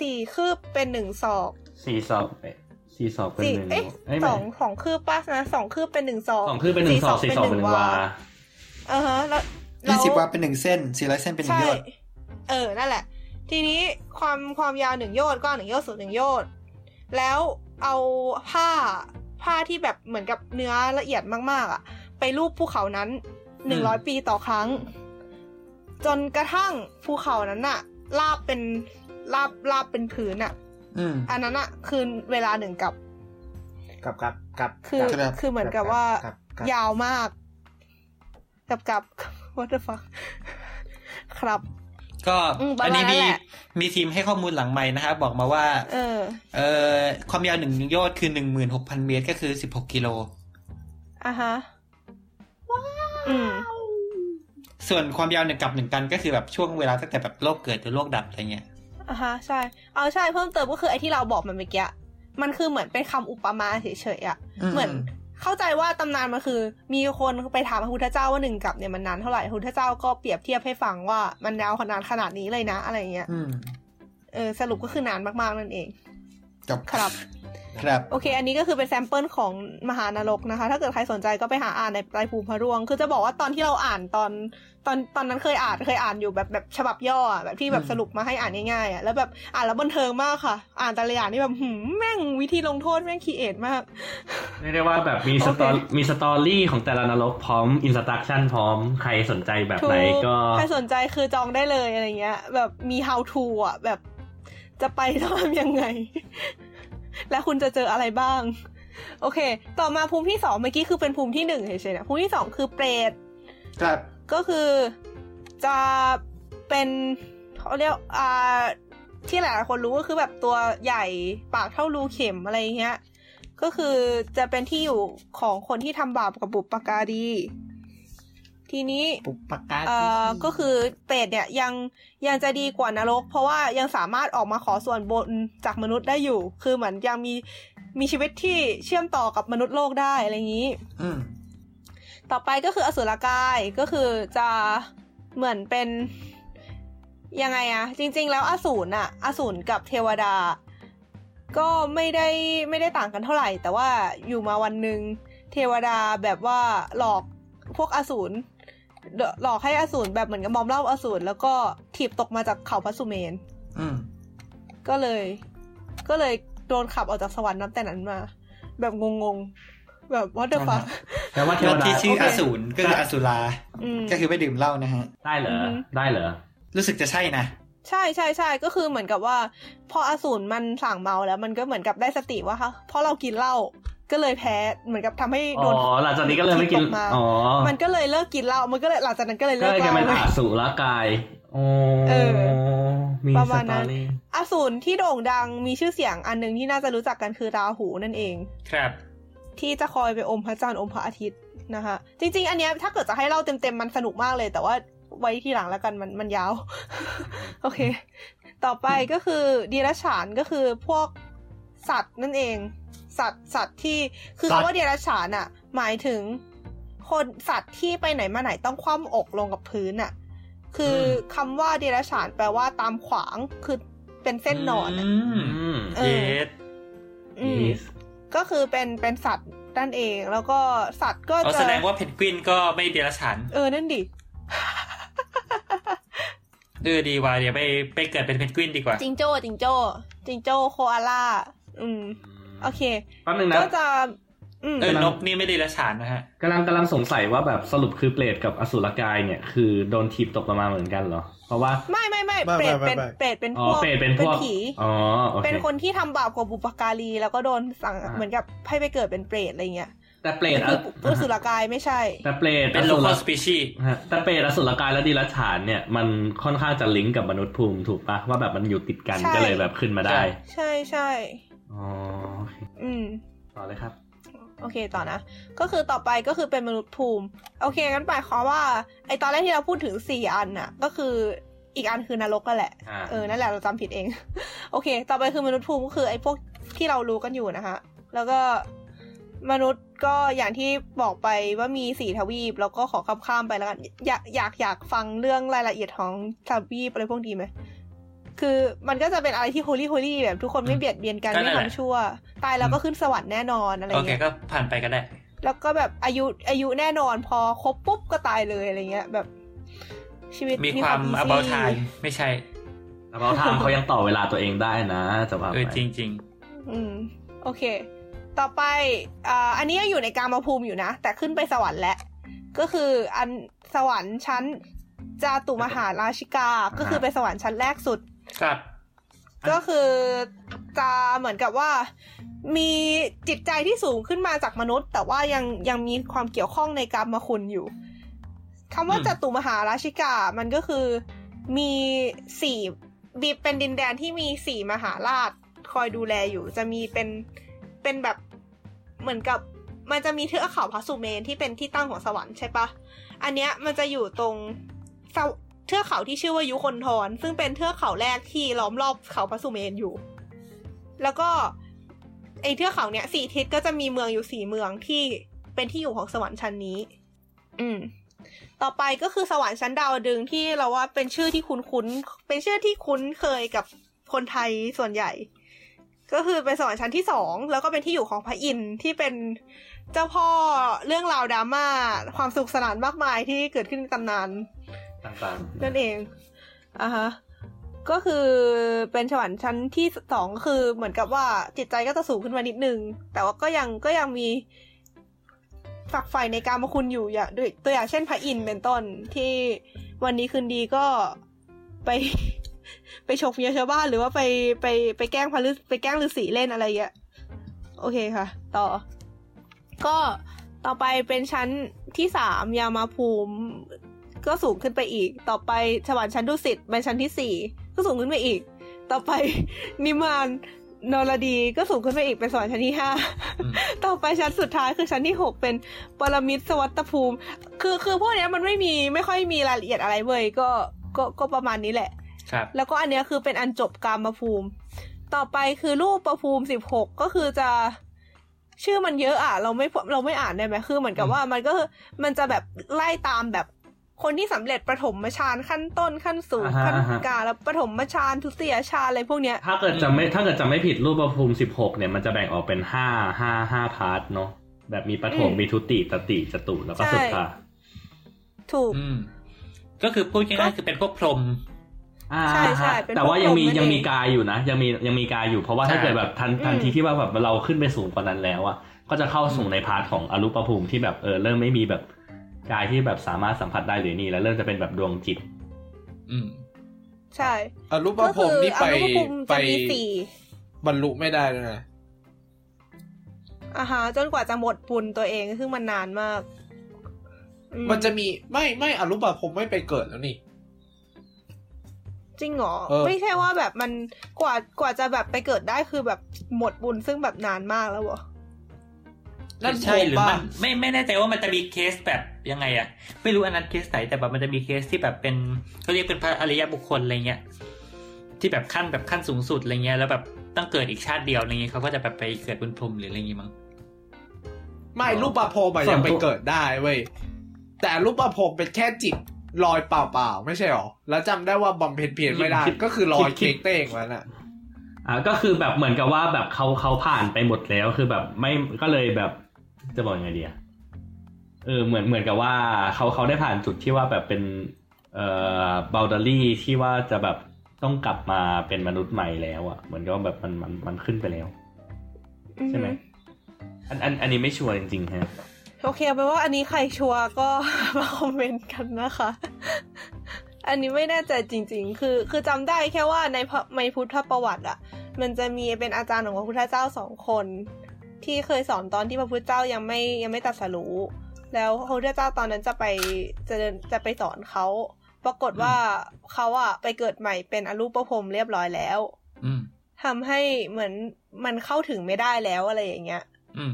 สี่คืบเป็นหนึ่งศอกสี่ศอกเอ๊ะสี่ศอกเป็นสี่หนึ่งเอ๊ะเอ้ยสองสองคืบป่ะนะสองคืบเป็นหนึ่งศอกสองคือเป็นหนึ่งศอกสี่ศอกเป็นหนึ่งวาเออฮะแล้วยี่สิบแล้ววาเป็นหนึ่งเส้นสี่ร้อยเส้นเป็นหนึ่งใช่ยอดเออนั่นแหละ ทีนี้ความความยาวหนึ่งโยชน์ก็หนึ่งโยชน์สูงหนึ่งโยชน์แล้วเอาผ้าผ้าที่แบบเหมือนกับเนื้อละเอียดมาก ๆ อะ ไปรูปภูเขานั้นหนึ่งร้อยปีต่อครั้ง จนกระทั่งภูเขานั้นน่ะลาบเป็น ลาบลาบเป็นผืนอะอืมอันนั้นอะ คือเวลาหนึ่งกับ กับกับกับคือครับคือเหมือนกับว่าครับครับยาวมาก กับกับ what the fuck ครับก็อืมประมาณอันนี้มีนั้นแหละมีทีมให้ข้อมูลหลังใหม่นะครับบอกมาว่า เออ เอ่อความยาวหนึ่งโยชน์คือหนึ่งหมื่นหกพันเมตรก็คือสิบหกกิโลอะฮะอืมส่วนความยาวหนึ่งกับหนึ่งกันก็คือแบบช่วงเวลาตั้งแต่แบบโลกเกิดจนโลกดับอะไรเงี้ย อะฮะใช่ เอาใช่เพิ่มเติมก็คือไอ้ที่เราบอกมันเมื่อกี้มันคือเหมือนเป็นคำอุปมาเฉยๆอะอืมเหมือนเข้าใจว่าตำนานมันคือ มีคนไปถามพระพุทธเจ้าว่าหนึ่งกัปเนี่ยมันนานเท่าไหร่พระพุทธเจ้าก็เปรียบเทียบให้ฟังว่ามันยาวขนาดขนาดนี้เลยนะ อะไรเงี้ยอืมเออสรุปก็คือนานมากๆนั่นเอง จบครับ ครับ โอเค อันนี้ก็คือเป็น sample ของมหานรกนะคะ ถ้าเกิดใครสนใจก็ไปหาอ่านในไตรภูมิพระร่วง คือจะบอกว่าตอนที่เราอ่านตอนตอนตอนนั้นเคยอ่านเคยอ่านอยู่แบบแบบฉบับย่ออะแบบที่แบบอืมสรุปมาให้อ่านง่ายๆอะแล้วแบบอ่านแล้วบันเทิงมากค่ะ อ่านแต่ละอย่างนี่แบบหืมแม่งวิธีลงโทษแม่ง create มากเรียกได้ว่าแบบมีสตอโอเคมี story ของแต่ละนรกพร้อมอินสต u ั t ชั่นพร้อมใครสนใจแบบไหนก็ใครสนใจคือจองได้เลยอะไรเงี้ย แบบมี how to อะแบบ จะไปต้องทำยังไง และคุณจะเจออะไรบ้าง โอเค ต่อมาภูมิที่สองเมื่อกี้คือเป็นภูมิที่หนึ่งเฉยๆนะภูมิที่สองคือเปรตครับก็คือจะเป็นเขาเรียกอ่าที่หลายๆคนรู้ก็คือแบบตัวใหญ่ปากเท่ารูเข็มอะไรเงี้ย ก็คือจะเป็นที่อยู่ของคนที่ทำบาปกับบุปการี ทีนี้ปุบปากกาเอ่อก็คือเปรตเนี่ยยังยังจะดีกว่านรก เพราะว่ายังสามารถออกมาขอส่วนบนจากมนุษย์ได้อยู่ คือเหมือนยังมีมีชีวิตที่เชื่อมต่อกับมนุษย์โลกได้อะไรอย่างนี้อืมต่อไปก็คืออสุรกายก็คือจะเหมือนเป็นยังไงอะจริง ๆ แล้วอสูรอะอสูรกับเทวดา ก็ไม่ได้ไม่ได้ต่างกันเท่าไหร่ แต่ว่าอยู่มาวันหนึ่งเทวดาแบบว่าหลอกพวกอสูร หลอกให้อสูรแบบเหมือนกับมอมเหล่าอสูรแล้วก็ถีบตกมาจากเขาพระสุเมนอืมก็เลย ก็เลยโดนขับออกจากสวรรค์นับแต่นั้นมา แบบงงๆ แบบ what the fuck แต่ว่าเทวแล้วดาที่ชื่อโอเคอสูรก็คืออสุราอืมก็คือไม่ดื่มเหล้านะฮะ ได้เหรออือฮึได้เหรอ รู้สึกจะใช่นะใช่ใช่ใช่ก็คือเหมือนกับว่า พออสูรมันสั่งเมาแล้วมันก็เหมือนกับได้สติว่าคะเพราะเรากินเหล้า ก็เลยแพ้เหมือนกับทำให้อ๋โดอนหลังจากนี้ก็เลยไม่กินตกมาอ๋อมันก็เลยเลิกกินเหล้ามันก็เลยหลังจากนั้นก็เลยก็เลิกเลยเหกลายล้าเป็นเลยอสุรกายโอ้เออมีประสมาณตนั้อนรี่อสูรที่โด่งดังมีชื่อเสียงอันหนึ่งที่น่าจะรู้จักกันคือราหูนั่นเอง ครับ ที่จะคอยไปอมพระจันทร์อมพระอาทิตย์นะคะ จริง ๆ อันเนี้ยถ้าเกิดจะให้เล่าเต็มๆมันสนุกมากเลย แต่ว่าไว้ทีหลังแล้วกันมันมันยาว โอเค ต่อไปก็คือดีรัจฉานก็คือพวกสัตว์นั่นเอง สัตว์สัตว์ที่คือคำว่าดีรัจฉานอะหมายถึง คนสัตว์ที่ไปไหนมาไหนต้องคว่ำอกลงกับพื้นอะคืออคำว่าดีรัจฉานแปลว่าตามขวางคือเป็นเส้นนอนอะมอืมเอเยอสอืม Yes ก็คือเป็นเป็นสัตว์นั่นเองแล้วก็สัตว์ก็เอาจะแสดงว่าเพนกวินก็ไม่เดรัจฉานเออนั่นดิเออดีว่าเดี๋ยวไปไปเกิดเป็นเพนกวินดีกว่า จิงโจ้จิงโจ้จิงโจ้โคอาล่าอืม โอเคแป๊บนึงนะก็จะอืมเออนกนี่ไม่ได้เดรัจฉานนะฮะกำลังกำลังสงสัยว่าแบบสรุปคือเปรตกับอสุรกายเนี่ย คือโดนถีบตกลงมาเหมือนกันเหรอ เพราะว่าไม่ไม่ไม่ไม่เปรตไม่เป็นไม่เปรตเป็นอ๋พอวกเปรตเป็นพวกผีอ๋อโอเคเป็นคนที่ทำบาปกับบุปการี แล้วก็โดนสั่งอ่าเหมือนกับให้ไปเกิดเป็นเปรตอะไรเงี้ยแต่เปรตคือะออสุรกายไม่ใช่ แต่เปรตเป็นอโลสุรคอลสปีชีฮะแต่เปรตอสุรกายและดีรัจฉานเนี่ยมันค่อนข้างจะลิงก์กับมนุษย์ภูมิถูกปะว่าแบบมันอยู่ติดกันใช่ก็เลยแบบขึ้นมาได้ ใช่ใช่ อ๋อโอเคอืมต่อเลยครับ โอเคต่อนะ ก็คือต่อไปก็คือเป็นมนุษย์ภูมิ โอเคงั้นหมายความว่า ไอตอนแรกที่เราพูดถึงสี่อันน่ะ ก็คืออีกอันคือนรกก็แหละอ่าเออ นั่นแหละเราจำผิดเอง โอเค ต่อไปคือมนุษย์ภูมิก็คือไอพวกที่เรารู้กันอยู่นะคะ แล้วก็มนุษย์ก็อย่างที่บอกไปว่ามีสี่ทวีป แล้วก็ขอข้ามข้ามๆไปแล้วกัน อยากอยากอยากฟังเรื่องรายละเอียดของทวีปอะไรพวกนี้ไหม คือมันก็จะเป็นอะไรที่ holy holy แบบทุกคนไม่เบียดเบียนกันก็ไม่นั่นแหละทำชั่ว ตายแล้วก็ขึ้นสวรรค์แน่นอนอะไรโอเคเงี้ยก็ผ่านไปก็ได้ แล้วก็แบบอายุอายุแน่นอนพอครบปุ๊บก็ตายเลยอะไรเงี้ย แบบชีวิตมีความ easy about time ไม่ใช่แล้วเขาทำเขายังต่อเวลาตัวเองได้นะจะว่าเอไปอจริงจริงอืม โอเค ต่อไปอ่าอันนี้ยังอยู่ในกามภูมิอยู่นะ แต่ขึ้นไปสวรรค์แล้วก็คืออันสวรรค์ชั้นจาตุมหาราชิกา ก็คือเป็นสวรรค์ชั้นแรกสุดๆ ครับ ก็คือจะเหมือนกับว่า มีจิตใจที่สูงขึ้นมาจากมนุษย์ แต่ว่ายังยังมีความเกี่ยวข้องในกรรมคุณอยู่คำว่าจตุมหาราชิกา มันก็คือมีสี่มีเป็นดินแดนที่มีสี่มหาราชคอยดูแลอยู่ จะมีเป็นเป็นแบบเหมือนกับมันจะมีเทือกเขาพระสุเมนที่เป็นที่ตั้งของสวรรค์ใช่ปะ อันเนี้ยมันจะอยู่ตรง เทือกเขาที่ชื่อว่ายุคนทร ซึ่งเป็นเทือกเขาแรกที่ล้อมรอบเขาพระสุเมนอยู่ แล้วก็ไอเทือกเขาเนี้ยสี่ทิศก็จะมีเมืองอยู่สี่เมืองที่เป็นที่อยู่ของสวรรค์ชั้นนี้ อืม ต่อไปก็คือสวรรค์ชั้นดาวดึงที่เราว่าเป็นชื่อที่คุ้นคุ้น เป็นชื่อที่คุ้นเคยกับคนไทยส่วนใหญ่ ก็คือเป็นสวรรค์ชั้นที่สองแล้วก็เป็นที่อยู่ของพระอินทร์ที่เป็นเจ้าพ่อเรื่องราวดราม่าความสุขสนานมากมายที่เกิดขึ้นในตำนาน ต่างๆ นั่นเองอะฮะก็คือเป็นสวรรชั้นที่สองก็คือเหมือนกับว่าจิตใจก็จะสูงขึ้นมานิดนึง แต่ว่าก็ยังก็ยังมีฝักใฝ่ในการมาคุณอยู่อย่างด้วยตัวอย่างเช่นพระอินทร์เป็นต้นที่วันนี้คืนดีก็ไป ไปฉกเมียชาวบ้านหรือว่าไปไปไปแกล้งพระฤาไปแกล้งฤาษีเล่นอะไรอย่างเงี้ยโอเคค่ะ ต่อ ก็ต่อไปเป็นชั้นที่สามยามาภูมิ ก็สูงขึ้นไปอีก ต่อไปสวรรค์ชั้นดุสิตเป็นชั้นที่สี่ก็สูงขึ้นไปอีก ต่อไปนิมานนรดีก็สูงขึ้นไปอีกเป็นสวรรค์ชั้นที่ห้าอืมต่อไปชั้นสุดท้ายคือชั้นที่หกเป็นปรมิตสวัตตภูมิ คือคือพวกเนี้ยมันไม่มีไม่ค่อยมีรายละเอียดอะไรเว้ยก็ก็ก็ประมาณนี้แหละ ครับ แล้วก็อันเนี้ยคือเป็นอันจบกามภูมิ ต่อไปคือรูปประภูมิสิบหกก็คือจะชื่อมันเยอะอะ เราไม่เราไม่อ่านได้ไหมคือเหมือนกับอืมว่ามันก็มันจะแบบไล่ตามแบบ คนที่สำเร็จประถมฌานขั้นต้นขั้นสูงอ่าฮะขั้นอ่าฮะกลางแล้วประถมฌานทุติยฌานอะไรพวกเนี้ย ถ้าเกิดจะไม่ถ้าเกิดจะไม่ผิดรูปภูมิสิบหกเนี่ยมันจะแบ่งออกเป็นห้าห้าห้าพาร์ทเนาะแบบมีปฐมอืมมีทุติตติจตุแล้วก็ใช่สุดท้ายถูกอืมก็คือพูดง่ายๆคือเป็นพวกพรหมอ่าใช่ใช่ฮะเป็นแต่ว่ายังมีพวกพรหมนั่นยังมีเองกายอยู่นะ ยังมียังมีกายอยู่เพราะว่าถ้าใช่เกิดแบบทันอืมทันทีที่ว่าแบบเราขึ้นไปสูงกว่านั้นแล้วอะก็จะเข้าสู่ในพาร์ทของอรูปภูมิที่แบบเออเริ่มไม่มีแบบ กายที่แบบสามารถสัมผัสได้หรือนี่แล้วเริ่มจะเป็นแบบดวงจิต อืม ใช่อรูปก็ภคืพอนี่อไปรูปภูมิไปจะมีสี่บรรลุไม่ได้ด้วยนะอ่าฮะจนกว่าจะหมดบุญตัวเองซึ่งมันนานมากอืมันจะมีไม่ไม่อรูปภพไม่ไปเกิดแล้วนี่จริงเหรอเออไม่ใช่ว่าแบบมันกว่ากว่าจะแบบไปเกิดได้คือแบบหมดบุญซึ่งแบบนานมากแล้วเหรอ นั่นใช่หรือป่ะมันไม่ไม่แน่ใจว่ามันจะมีเคสแบบยังไงอะไม่รู้อันนั้นเคสไหนแต่แบบมันจะมีเคสที่แบบเป็นเขาเรียกเป็นพระอริยบุคคลอะไรเงี้ยที่แบบขั้นแบบขั้นสูงสุดอะไรเงี้ยแล้วแบบต้องเกิดอีกชาติเดียวอะไรเงี้ยเขาก็จะแบบไปเกิดบนพรหมหรืออะไรเงี้ยมั้งไม่รูปภพอะส่วนยังไปตัวเกิดได้เว้ยแต่อรูปภพเป็นแค่จิตลอยเปล่าๆไม่ใช่หรอแล้วจำได้ว่าบำเพ็ญเพียรไม่ได้ก็คือลอยเค้กเต้งแล้วน่ะอ่าก็คือแบบเหมือนกับว่าแบบเขาเขาผ่านไปหมดแล้วคือแบบไม่ก็เลยแบบ จะบอกยังไงดีอะเออเหมือนเหมือนกับว่าเขาเขาได้ผ่านจุดที่ว่าแบบเป็นเอ่อ boundary ที่ว่าจะแบบต้องกลับมาเป็นมนุษย์ใหม่แล้วอะเหมือนกับว่าแบบมันมันมันขึ้นไปแล้ว ใช่ไหมอันอันอันนี้ไม่ชัวร์จริงๆฮะโอเคเอาไปนว่าอันนี้ใครชัวร์ก็มาคอมเมนต์กันนะคะ อันนี้ไม่แน่ใจจริง ๆ คือ คือจำได้แค่ว่าในพระในพุทธประวัติอะมันจะมีเป็นอาจารย์ของพระพุทธเจ้าสองคน ที่เคยสอนตอนที่พระพุทธเจ้ายังไม่ยังไม่ตรัสรู้แล้วพระพุทธเจ้าตอนนั้นจะไปจะเดินจะไปสอนเขาปรากฏว่าเขาอะไปเกิดใหม่เป็นอรูปภพเรียบร้อยแล้วอืมทำให้เหมือนมันเข้าถึงไม่ได้แล้วอะไรอย่างเงี้ย อืม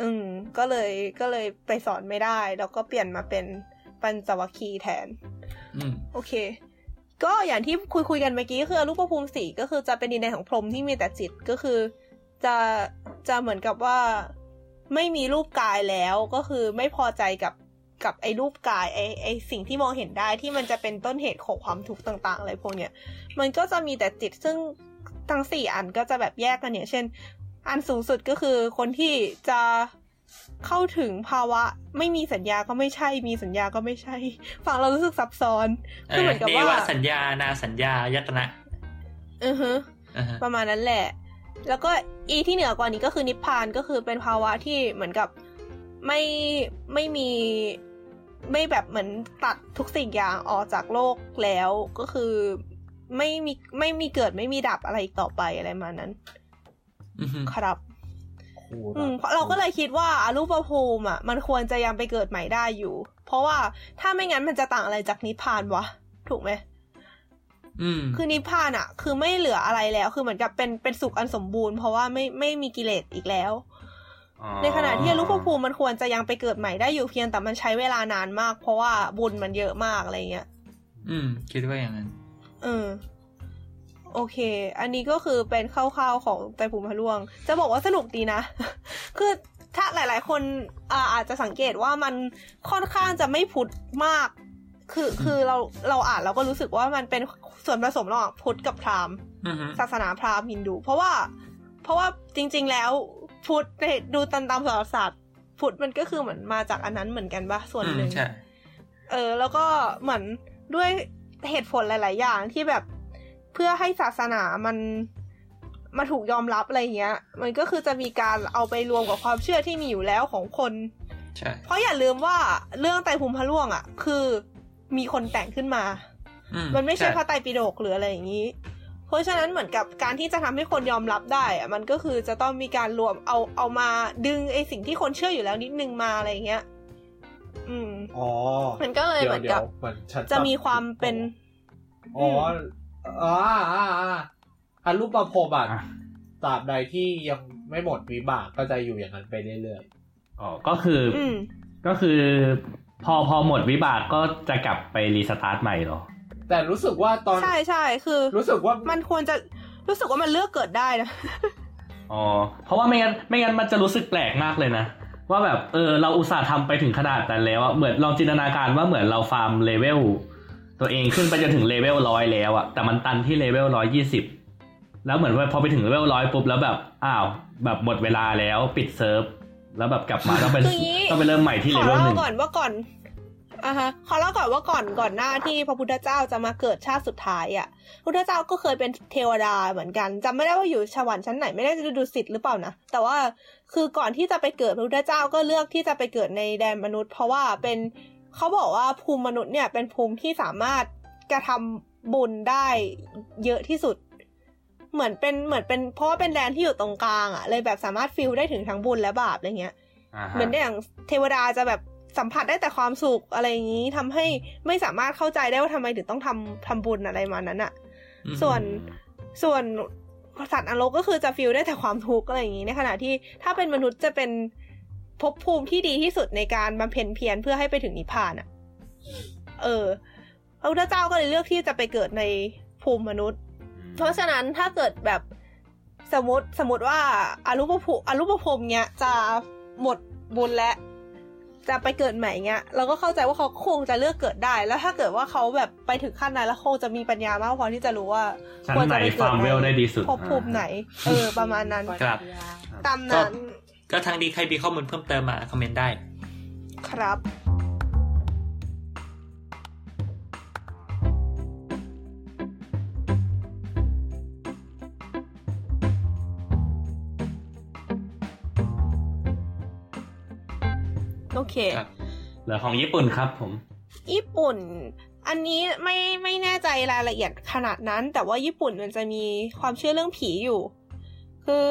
อืม ก็เลยก็เลยไปสอนไม่ได้ แล้วก็เปลี่ยนมาเป็นปัญจวัคคีย์แทน อืม โอเค ก็อย่างที่คุยคุยกันเมื่อกี้คืออรูปภูมิสีก็คือจะเป็นดินแดนของพรหมที่มีแต่จิตก็คือ จะจะเหมือนกับว่าไม่มีรูปกายแล้วก็คือไม่พอใจกับกับไอ้รูปกายไอ้ไอ้สิ่งที่มองเห็นได้ที่มันจะเป็นต้นเหตุของความทุกข์ต่างๆอะไรพวกเนี้ยมันก็จะมีแต่จิตซึ่งทั้งสี่อันก็จะแบบแยกกันเนี่ยเช่น อันสูงสุดก็คือคนที่จะเข้าถึงภาวะ ไม่มีสัญญาก็ไม่ใช่ มีสัญญาก็ไม่ใช่ ฟังเรารู้สึกซับซ้อนเอคืออเหมือนกับเนว่าวสัญญานาสัญญา ยตนะอือฮึอ่าฮะประมาณนั้นแหละ แล้วก็อีที่เหนือกว่านี้ก็คือนิพพานก็คือเป็นภาวะที่เหมือนกับไม่ไม่มีไม่แบบเหมือนตัดทุกสิ่งอย่างออกจากโลกแล้วก็คือไม่มีไม่มีเกิดไม่มีดับอะไรอีกต่อไปอะไรมานั้นอือฮึครับครูอืมเพราะเราก็เลยคิดว่าอารูปภูมิอะ มันควรจะยังไปเกิดใหม่ได้อยู่ เพราะว่าถ้าไม่งั้นมันจะต่างอะไรจากนิพพานวะ ถูกไหมอืม คือนิพพานอะคือไม่เหลืออะไรแล้ว คือเหมือนกับเป็นเป็นสุขอันสมบูรณ์ เพราะว่าไม่ไม่มีกิเลสอีกแล้วอ๋อในขณะที่อรูปภูมิมันควรจะยังไปเกิดใหม่ได้อยู่เพียงแต่มันใช้เวลานานมาก เพราะว่าบุญมันเยอะมากอะไรเงี้ย อืม คิดว่าอย่างนั้นเออโอเค อันนี้ก็คือเป็นคร่าวๆของไตรภูมิพระล่วง จะบอกว่าสนุกดีนะ คือถ้าหลายๆ คนอาอาจจะสังเกตว่ามันค่อนข้างจะไม่พุทธมาก คือคือเราเราอ่านเราก็รู้สึกว่ามันเป็น ส่วนผสมระหว่างพุทธกับพราหมณ์อือฮึศาสนาพราหมณ์ฮินดู เพราะว่า เพราะว่าจริง ๆ แล้วพุทธเนี่ยดูตามตามสารศาสตร์พุทธมันก็คือเหมือนมาจากอันนั้นเหมือนกันปะส่วนอืหมนึ่งใช่เออ แล้วก็เหมือนด้วยเหตุผลหลาย ๆ อย่างที่แบบเพื่อให้ศาสนามันมาถูกยอมรับอะไรเงี้ย มันก็คือจะมีการเอาไปรวมกับความเชื่อที่มีอยู่แล้วของคนใช่เพราะอย่าลืมว่าเรื่องไตรภูมิพระล่วงอะ คือมีคนแต่งขึ้นมาอื มันไม่ใช่ใช่พระไตรปิฎกหรืออะไรอย่างนี้ เพราะฉะนั้นเหมือนกับการที่จะทำให้คนยอมรับได้อะมันก็คือจะต้องมีการรวมเอาเอามาดึงไอสิ่งที่คนเชื่ออยู่แล้วนิดนึงมาอะไรอย่างเงี้ย อืมอ๋อมันก็เลยเดี๋ยเหวมือนเดี๋ยกัวบเหมือนฉันจะมีความเป็นอ๋ออ๋ออ่าอ่าอันรูปประพรมอะอะตราบใดที่ยังไม่หมดวิบากก็จะอยู่อย่างนั้นไปเรื่อยอ๋อก็คืออืมก็คือ พอพอหมดวิบากก็จะกลับไป restart ใหม่เหรอๆ แต่รู้สึกว่าตอนใช่ใช่คือ รู้สึกว่ามันควรจะรู้สึกว่ามันเลือกเกิดได้นะอ๋อเพราะว่าไม่งั้นไม่งั้นมันจะรู้สึกแปลกมากเลยนะว่าแบบเออเราอุตส่าห์ทำไปถึงขนาดนั้นแล้วอะเหมือนลองจินตนาการว่าเหมือนเรา farm level ตัวเองขึ้นไปจนถึงเลเวลร้อยแล้วอะแต่มันตันที่เลเวลร้อยยี่สิบแล้วเหมือนว่าพอไปถึงเลเวลร้อยปุ๊บแล้วแบบอ้าว แบบหมดเวลาแล้วปิดเซิร์ฟแล้วแบบกลับมาต้องไปคืออย่างงี้ต้องไปเริ่มใหม่ที่ขเลอเวลเล่าหนึ่งก่อนว่าก่อน อะฮะขอเล่าก่อนว่าก่อนก่อนหน้าที่พระพุทธเจ้าจะมาเกิดชาติสุดท้ายอะพระพุทธเจ้าก็เคยเป็นเทวดาเหมือนกันจำไม่ได้ว่าอยู่สวรรค์ชั้นไหนไม่ได้จะดูสิทธิ์หรือเปล่านะแต่ว่าคือก่อนที่จะไปเกิดพระพุทธเจ้าก็เลือกที่จะไปเกิดในแดนมนุษย์ เพราะว่าเป็นเขาบอกว่าภูมิมนุษย์เนี่ยเป็นภูมิที่สามารถกระทำบุญได้เยอะที่สุด เหมือนเป็นเหมือนเป็นเพราะว่าเป็นแดนที่อยู่ตรงกลางอะเลยแบบสามารถฟิลได้ถึงทั้งบุญและบาปอะไรเงี้ยอ่าฮะเหมือนอย่างเทวดาจะแบบ สัมผัสได้แต่ความสุขอะไรอย่างนี้ทำให้ไม่สามารถเข้าใจได้ว่าทำไมถึงต้องทำทำบุญอะไรมานั้นอะอืมส่วนส่วนสัตว์นรกก็คือจะฟิลได้แต่ความทุกข์อะไรอย่างนี้ในขณะที่ถ้าเป็นมนุษย์จะเป็นภพภูมิที่ดีที่สุดในการบำเพ็ญเพียรเพื่อให้ไปถึงนิพพานอะเออพระพุทธเจ้าก็เลยเลือกที่จะไปเกิดในภูมิมนุษย์ เพราะฉะนั้นถ้าเกิดแบบสมมติสมมติว่าอารูปภพอารูปภพเนี้ยจะหมดบุญและ จะไปเกิดใหม่เงี้ยเราก็เข้าใจว่าเขาคงจะเลือกเกิดได้ แล้วถ้าเกิดว่าเขาแบบไปถึงขั้นนั้นแล้วคงจะมีปัญญามากพอที่จะรู้ว่าชั้นควรไหนจะไปเกิฟาดร์มเวลได้ดีสุดภพภูมิไหน เออประมาณนั้นครับตามนั้น ก็ทางดีใครมีข้อมูลเพิ่มเติมมาคอมเมนต์ได้ ครับ เคครับเหลือของญี่ปุ่นครับผม ญี่ปุ่น อันนี้ไม่ไม่แน่ใจรายละเอียดขนาดนั้น แต่ว่าญี่ปุ่นมันจะมีความเชื่อเรื่องผีอยู่ คือ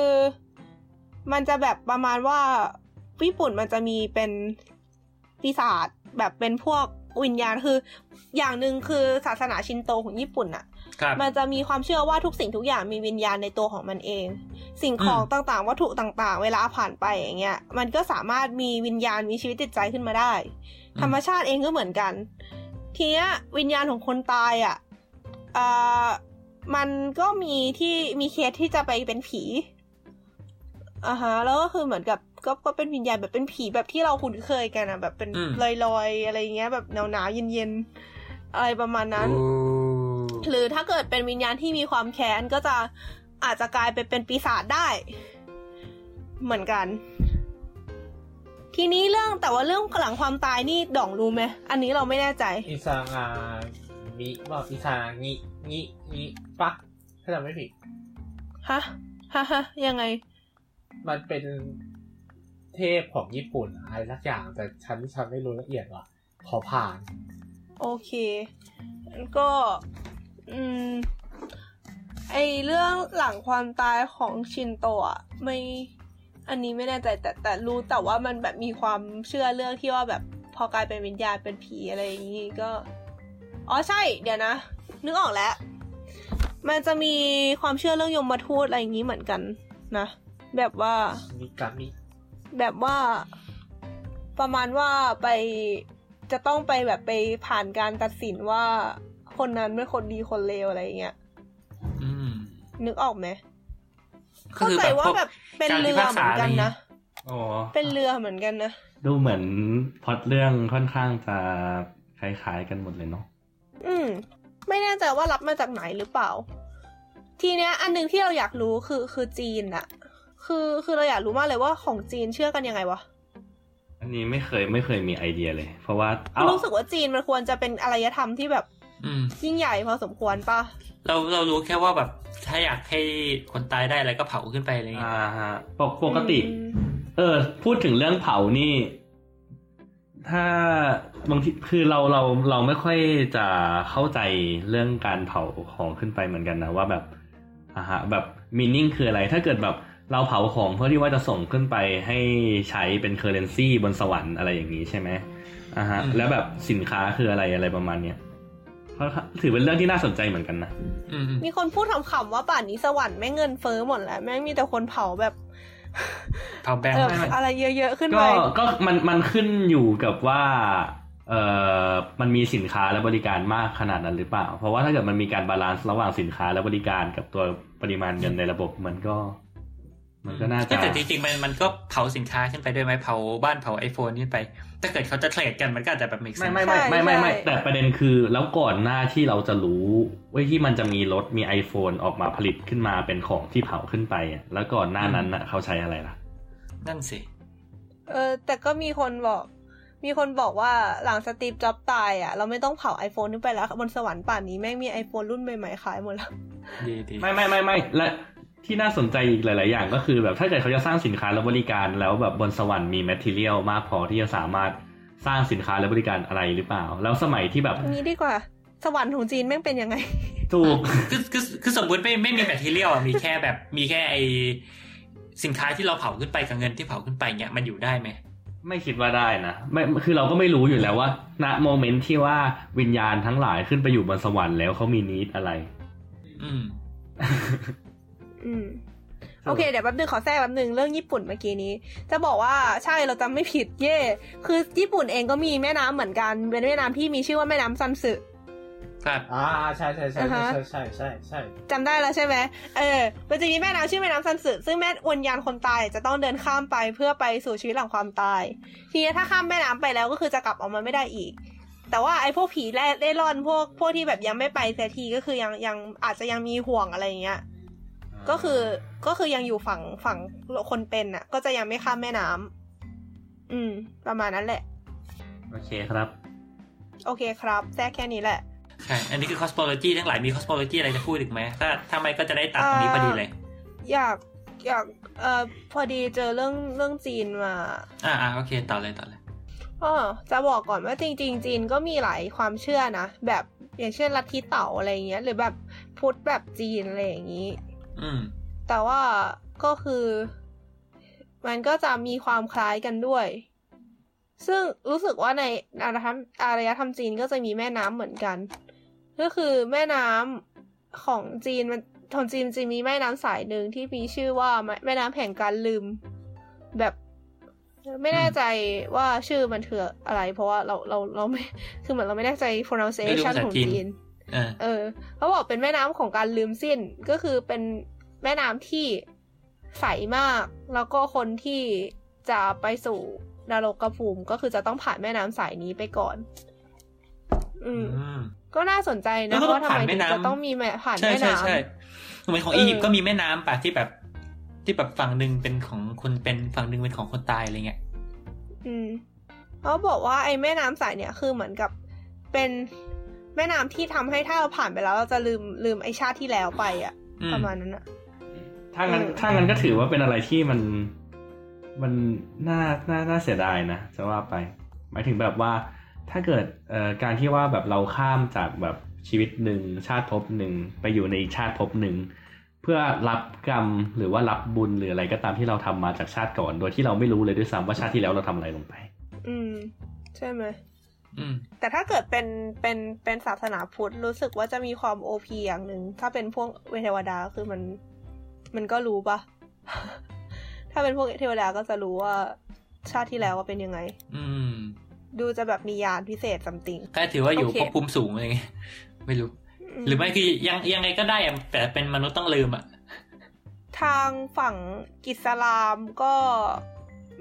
มันจะแบบประมาณว่าญี่ปุ่นมันจะมีเป็นปีศาจแบบเป็นพวก วิญญาณคือ อย่างหนึ่งคือศาสนาชินโตของญี่ปุ่นอะครับมันจะมีความเชื่อว่าทุกสิ่งทุกอย่างมีวิญญาณในตัวของมันเอง สิ่งของอืมต่างๆ วัตถุต่างๆ เวลาผ่านไปอย่างเงี้ย มันก็สามารถมีวิญญาณมีชีวิตจิตใจขึ้นมาได้ ธรรมชาติเองก็เหมือนกัน ทีเนี้ยวิญญาณของคนตายอะอ่ามันก็มีที่มีเคสที่จะไปเป็นผีอ่าฮะแล้วก็คือเหมือนกับ ก็ก็เป็นวิญญาณแบบเป็นผีแบบที่เราคุ้นเคยกันอะแบบเป็นอืมลอยๆอะไรเงี้ยแบบหนาวๆเย็นๆอะไรประมาณนั้นโอ้หรือถ้าเกิดเป็นวิญญาณที่มีความแค้นก็จะอาจจะกลายไปเป็นปีศาจได้ เหมือนกัน ทีนี้เรื่องแต่ว่าเรื่องหลังความตายนี่ด่องรู้ไหมอันนี้เราไม่แน่ใจอิซางามิว่าอิซางิงิงิปะถ้าจำไม่ผิดฮะฮะฮะยังไง มันเป็น เทพของญี่ปุ่นอะไรสักอย่าง แต่ฉันฉันไม่รู้ละเอียดว่ะ ขอผ่าน โอเคงั้นก็ อืม ไอเรื่องหลังความตายของชินโตะไม่อันนี้ไม่แน่ใจแต่แต่รู้แต่ว่ามันแบบมีความเชื่อเรื่องที่ว่าแบบพอกลายเป็นวิญญาณเป็นผีอะไรอย่างนี้ก็ อ๋อใช่ เดี๋ยวนะ นึกออกแล้ว มันจะมีความเชื่อเรื่องยมทูตอะไรอย่างนี้เหมือนกันนะ แบบว่ามิกามิ แบบว่า ประมาณว่าไปจะต้องไปแบบไปผ่านการตัดสินว่าคนนั้นเป็นคนดีคนเลวอะไรอย่างเงี้ยอืมนึกออกไหมก็เข้าคือใจแบบว่าพวกแบบเป็นการพิเรือพากเหมืษาอนกันนะอ๋อเป็นเรือเหมือนกันนะ ดูเหมือนพล็อตเรื่องค่อนข้างจะคล้ายๆกันหมดเลยเนาะอืม ไม่แน่ใจว่ารับมาจากไหนหรือเปล่า ทีเนี้ย อันหนึงที่เราอยากรู้คือคือจีนอะ คือคือเราอยากรู้มากเลยว่าของจีนเชื่อกันยังไงวะอันนี้ไม่เคยไม่เคยมีไอเดียเลย เพราะว่าเอ้ารู้สึกว่าจีนมันควรจะเป็นอารยธรรมที่แบบอืมยิ่งใหญ่พอสมควรปะเราเรารู้แค่ว่าแบบ ถ้าอยากให้คนตายได้อะไรก็เผาขึ้นไปอะไรอย่างเงี้ยอ่าฮะปกปกติอืมเออ พูดถึงเรื่องเผานี่ ถ้าบางทีคือเราเราเราไม่ค่อยจะเข้าใจเรื่องการเผาของขึ้นไปเหมือนกันนะว่าแบบอ่าฮะ แบบ meaning คืออะไร ถ้าเกิดแบบ เราเผาของเพื่อที่ว่าจะส่งขึ้นไปให้ใช้เป็น currency บนสวรรค์อะไรอย่างนี้ใช่ไหมอ่าฮะอืมแล้วแบบสินค้าคืออะไรอะไรประมาณเนี้ยค่อนข้างถือเป็นเรื่องที่น่าสนใจเหมือนกันนะอืมมีคนพูดขำๆว่าป่านนี้สวรรค์แม่งเงินเฟ้อหมดแล้วแม่งมีแต่คนเผาแบบเผาแบงก์เอ่อไม่ไม่อะไรเยอะๆขึ้นก็ไปก็มันมันขึ้นอยู่กับว่าเอ่อมันมีสินค้าและบริการมากขนาดนั้นหรือเปล่า เพราะว่าถ้าเกิดมันมีการ balance ระหว่างสินค้าและบริการกับตัวปริมาณเงินในระบบมันก็ มันก็น่าจะแต่จริงๆมันมันก็เผาสินค้าขึ้นไปด้วยไหมเผาบ้านเผา iPhone ขึ้นไป ถ้าเกิดเขาจะ trade กันมันก็อาจจะแบบ make ไม่ sense ไม่ไม่ไม่ไม่ไม่ใช่แต่ประเด็นคือแล้วก่อนหน้าที่เราจะรู้ว่าที่มันจะมีรถมี iPhone ออกมาผลิตขึ้นมาเป็นของที่เผาขึ้นไปอะแล้วก่อนหน้านั้นน่ะเขาใช้อะไรล่ะ นั่นสิ เออแต่ก็มีคนบอก มีคนบอกว่าหลังสตีฟจ็อบส์ตายอะ เราไม่ต้องเผา iPhone ขึ้นไปแล้วบนสวรรค์ป่านนี้แม่งมี iPhone รุ่นใหม่ๆขายหมดแล้วดีดีไม่ไม่ไม่ไม่และ ที่น่าสนใจอีกหลาย ๆ อย่างก็คือแบบถ้าเกิดเขาจะสร้างสินค้าและบริการแล้วแบบบนสวรรค์มี material มากพอที่จะสามารถสร้างสินค้าและบริการอะไรหรือเปล่า แล้วสมัยที่แบบนี้ดีกว่า สวรรค์ของจีนแม่งเป็นยังไง ถูกคือคือคือสมมติไม่ไม่มีแบตเตอรี่อะมีแค่แบบมีแค่ไอสินค้าที่เราเผาขึ้นไปกับเงินที่เผาขึ้นไปเนี่ยมันอยู่ได้ไหมไม่คิดว่าได้นะไม่คือเราก็ไม่รู้อยู่แล้วว่าณโมเมนต์ที่ว่าวิญญาณทั้งหลายขึ้นไปอยู่บนสวรรค์แล้วเขามีนิดอะไร อืม อืมโอเคเดี๋ยวแป๊บนึงขอแทรกแป๊บนึงเรื่องญี่ปุ่นเมื่อกี้นี้ จะบอกว่าใช่เราจำไม่ผิดเย่คือญี่ปุ่นเองก็มีแม่น้ำเหมือนกันเป็นแม่น้ำที่มีชื่อว่าแม่น้ำซันสึครับอ่าใช่ใช่ใช่อ่าใช่ฮะใช่ใช่ใช่ใช่จำได้แล้วใช่ไหมเออมันจะมีแม่น้ำชื่อแม่น้ำซันสึซึ่งแม่วิญญาณคนตายจะต้องเดินข้ามไปเพื่อไปสู่ชีวิตหลังความตาย ทีนี้ถ้าข้ามแม่น้ำไปแล้วก็คือจะกลับออกมาไม่ได้อีก แต่ว่าไอ้พวกผีแร่เล่ร่อนพวกพวกที่แบบยังไม่ไปเสียทีก็คือยังยังอาจจะยังมีห่วงอะไรอย่างเงี้ย ก็คือก็คือยังอยู่ฝั่งฝั่งคนเป็นน่ะ ก็จะยังไม่ข้ามแม่น้ำอืม ประมาณนั้นแหละ โอเคครับ โอเคครับแทรกแค่นี้แหละใช่อันนี้คือ cosmology ทั้งหลายมี cosmology อะไรจะพูดอีกไหมถ้าถ้าไม่ก็จะได้ตัดตรงนี้พอดีเลย อยากอยากเอ่อพอดีเจอเรื่องเรื่องจีนมา อ่าอ่าโอเคต่อเลยต่อเลยอ๋อจะบอกก่อนว่าจริง ๆ จีนก็มีหลายความเชื่อนะ แบบอย่างเช่นลัทธิเต่าอะไรอย่างเงี้ย หรือแบบพุทธแบบจีนอะไรอย่างงี้อืม แต่ว่าก็คือ มันก็จะมีความคล้ายกันด้วย ซึ่งรู้สึกว่าในอารยธรรมอารยธรรมจีนก็จะมีแม่น้ำเหมือนกัน ก็คือแม่น้ำของจีนมันของจีนจะมีแม่น้ำสายหนึ่งที่มีชื่อว่าแม่แม่น้ำแห่งการลืม แบบไม่แน่ใจว่าชื่อมันคืออะไร เพราะว่าเราเราเราไม่คือเหมือนเราไม่แน่ใจ pronunciation ไม่รู้ภาษาของจีนจีนอ่า เออเขาบอกเป็นแม่น้ำของการลืมสิ้นก็คือเป็นแม่น้ำที่ใสมาก แล้วก็คนที่จะไปสู่นรกกระภูมิก็คือจะต้องผ่านแม่น้ำสายนี้ไปก่อน อืมอืมก็น่าสนใจแล้นะวก็ว่าทำผ่านไมแม่ถึงน้ำจะต้องมีแม่ผ่านใช่แม่ใช่น้ใช่เหมือนของเอออีอียิปต์ก็มีแม่น้ำป่ะที่แบบ ที่แบบฝั่งหนึ่งเป็นของคนเป็นฝั่งหนึ่งเป็นของคนตายอะไรเงี้ยำอืมเขาบอกว่าไอ้แม่น้ำสายเนี่ยคือเหมือนกับเป็น แม่น้ำที่ทำให้ถ้าเราผ่านไปแล้ว เราจะลืมลืมไอ้ชาติที่แล้วไปอะอืมประมาณนั้นอะถ้างั้นเออถ้างั้นก็ถือว่าเป็นอะไรที่มันมันน่าน่าน่าเสียดายนะจะว่าไป หมายถึงแบบว่าถ้าเกิดเอ่อการที่ว่าแบบเราข้ามจากแบบชีวิตหนึ่งชาติภพหนึ่งไปอยู่ในอีกชาติภพหนึ่งเพื่อรับกรรมหรือว่ารับบุญหรืออะไรก็ตามที่เราทำมาจากชาติก่อน โดยที่เราไม่รู้เลยด้วยซ้ำว่าชาติที่แล้วเราทำอะไรลงไป อืม ใช่ไหมอืม แต่ถ้าเกิดเป็นเป็นเป็นศาสนาพุทธรู้สึกว่าจะมีความโอพีอย่างหนึ่งถ้าเป็นพวกเทวดาคือมัน มันก็รู้ปะถ้าเป็นพวกเทวดาก็จะรู้ว่าชาติที่แล้วว่าเป็นยังไง อืม ดูจะแบบมียานพิเศษซัมติงก็ถือว่าอยู่โอเคภพภูมิสูงอะไรเงี้ยไม่รู้ หรือไม่คือยังยังไงก็ได้อะแต่เป็นมนุษย์ต้องลืมอะทางฝั่งอิสลามก็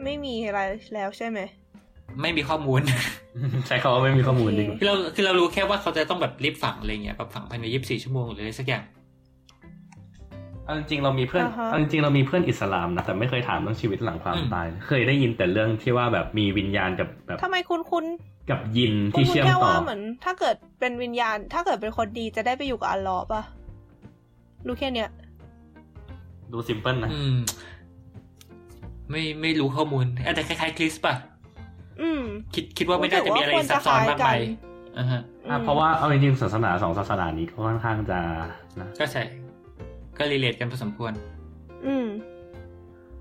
ไม่มีอะไรแล้วใช่ไหม ไม่มีข้อมูล ใช้คำว่าไม่มีข้อมูลดีกว่าคือเราคือเรารู้แค่ว่าเขาจะต้องแบบรีบฝังอะไรเงี้ยแบบฝังภายในยี่สิบสี่ชั่วโมงหรืออะไรสักอย่างเอาจริงๆเรามีเพื่อนอ่าฮะเอาจริงๆเรามีเพื่อนอิสลามนะแต่ไม่เคยถามเรื่องชีวิตหลังความอืมตาย เคยได้ยินแต่เรื่องที่ว่าแบบมีวิญญาณกับแบบทำไมคุณคุณกับยินคุณที่คุณเชื่อมแค่ต่อว่าเหมือน ถ้าเกิดเป็นวิญญาณ ถ้าเกิดเป็นคนดีจะได้ไปอยู่กับอัลเลอฮ์ปะรู้แค่เนี้ยดูซิมเพิลนะอืมไม่ไม่รู้ข้อมูลอาจจะคล้ายๆคริสป่ะอืม คิดคิดว่าไม่น่าจะมีอะไรซับซ้อนมากมายอ่าฮะอะเพราะว่าเอาจริงๆศาสนาสองศาสนานี้ก็ค่อนข้างจะนะก็ใช่ก็รีเลทกันพอสมควร อืม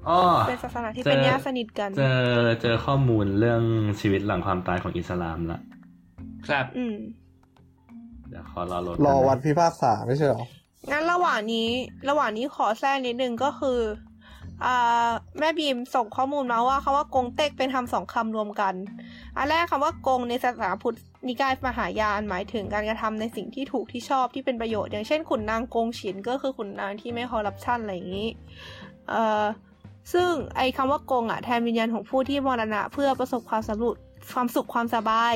อ้อเป็นศาสนาที่เจอเป็นญาติสนิทกัน เจอเจอข้อมูลเรื่องชีวิตหลังความตายของอิสลามละครับ อืมเดี๋ยวขอรอโหลดรอวันพิพากษาไม่ใช่เหรองั้นระหว่างนี้ ระหว่างนี้ขอแทรกนิดนึงก็คืออ่า แม่บีมส่งข้อมูลมาว่าคำว่ากงเต็กเป็นคำสองคำรวมกัน อันแรกคำว่ากงในศาสนาพุทธนิกายมหายานหมายถึงการกระทำในสิ่งที่ถูกที่ชอบที่เป็นประโยชน์ อย่างเช่นขุนนางกงฉินก็คือขุนนางที่ไม่คอร์รัปชันอะไรอย่างนี้ เอ่อซึ่งไอ้คำว่ากงอะแทนวิญญาณของผู้ที่มรณะเพื่อประสบความสำเร็จความสุขความสบาย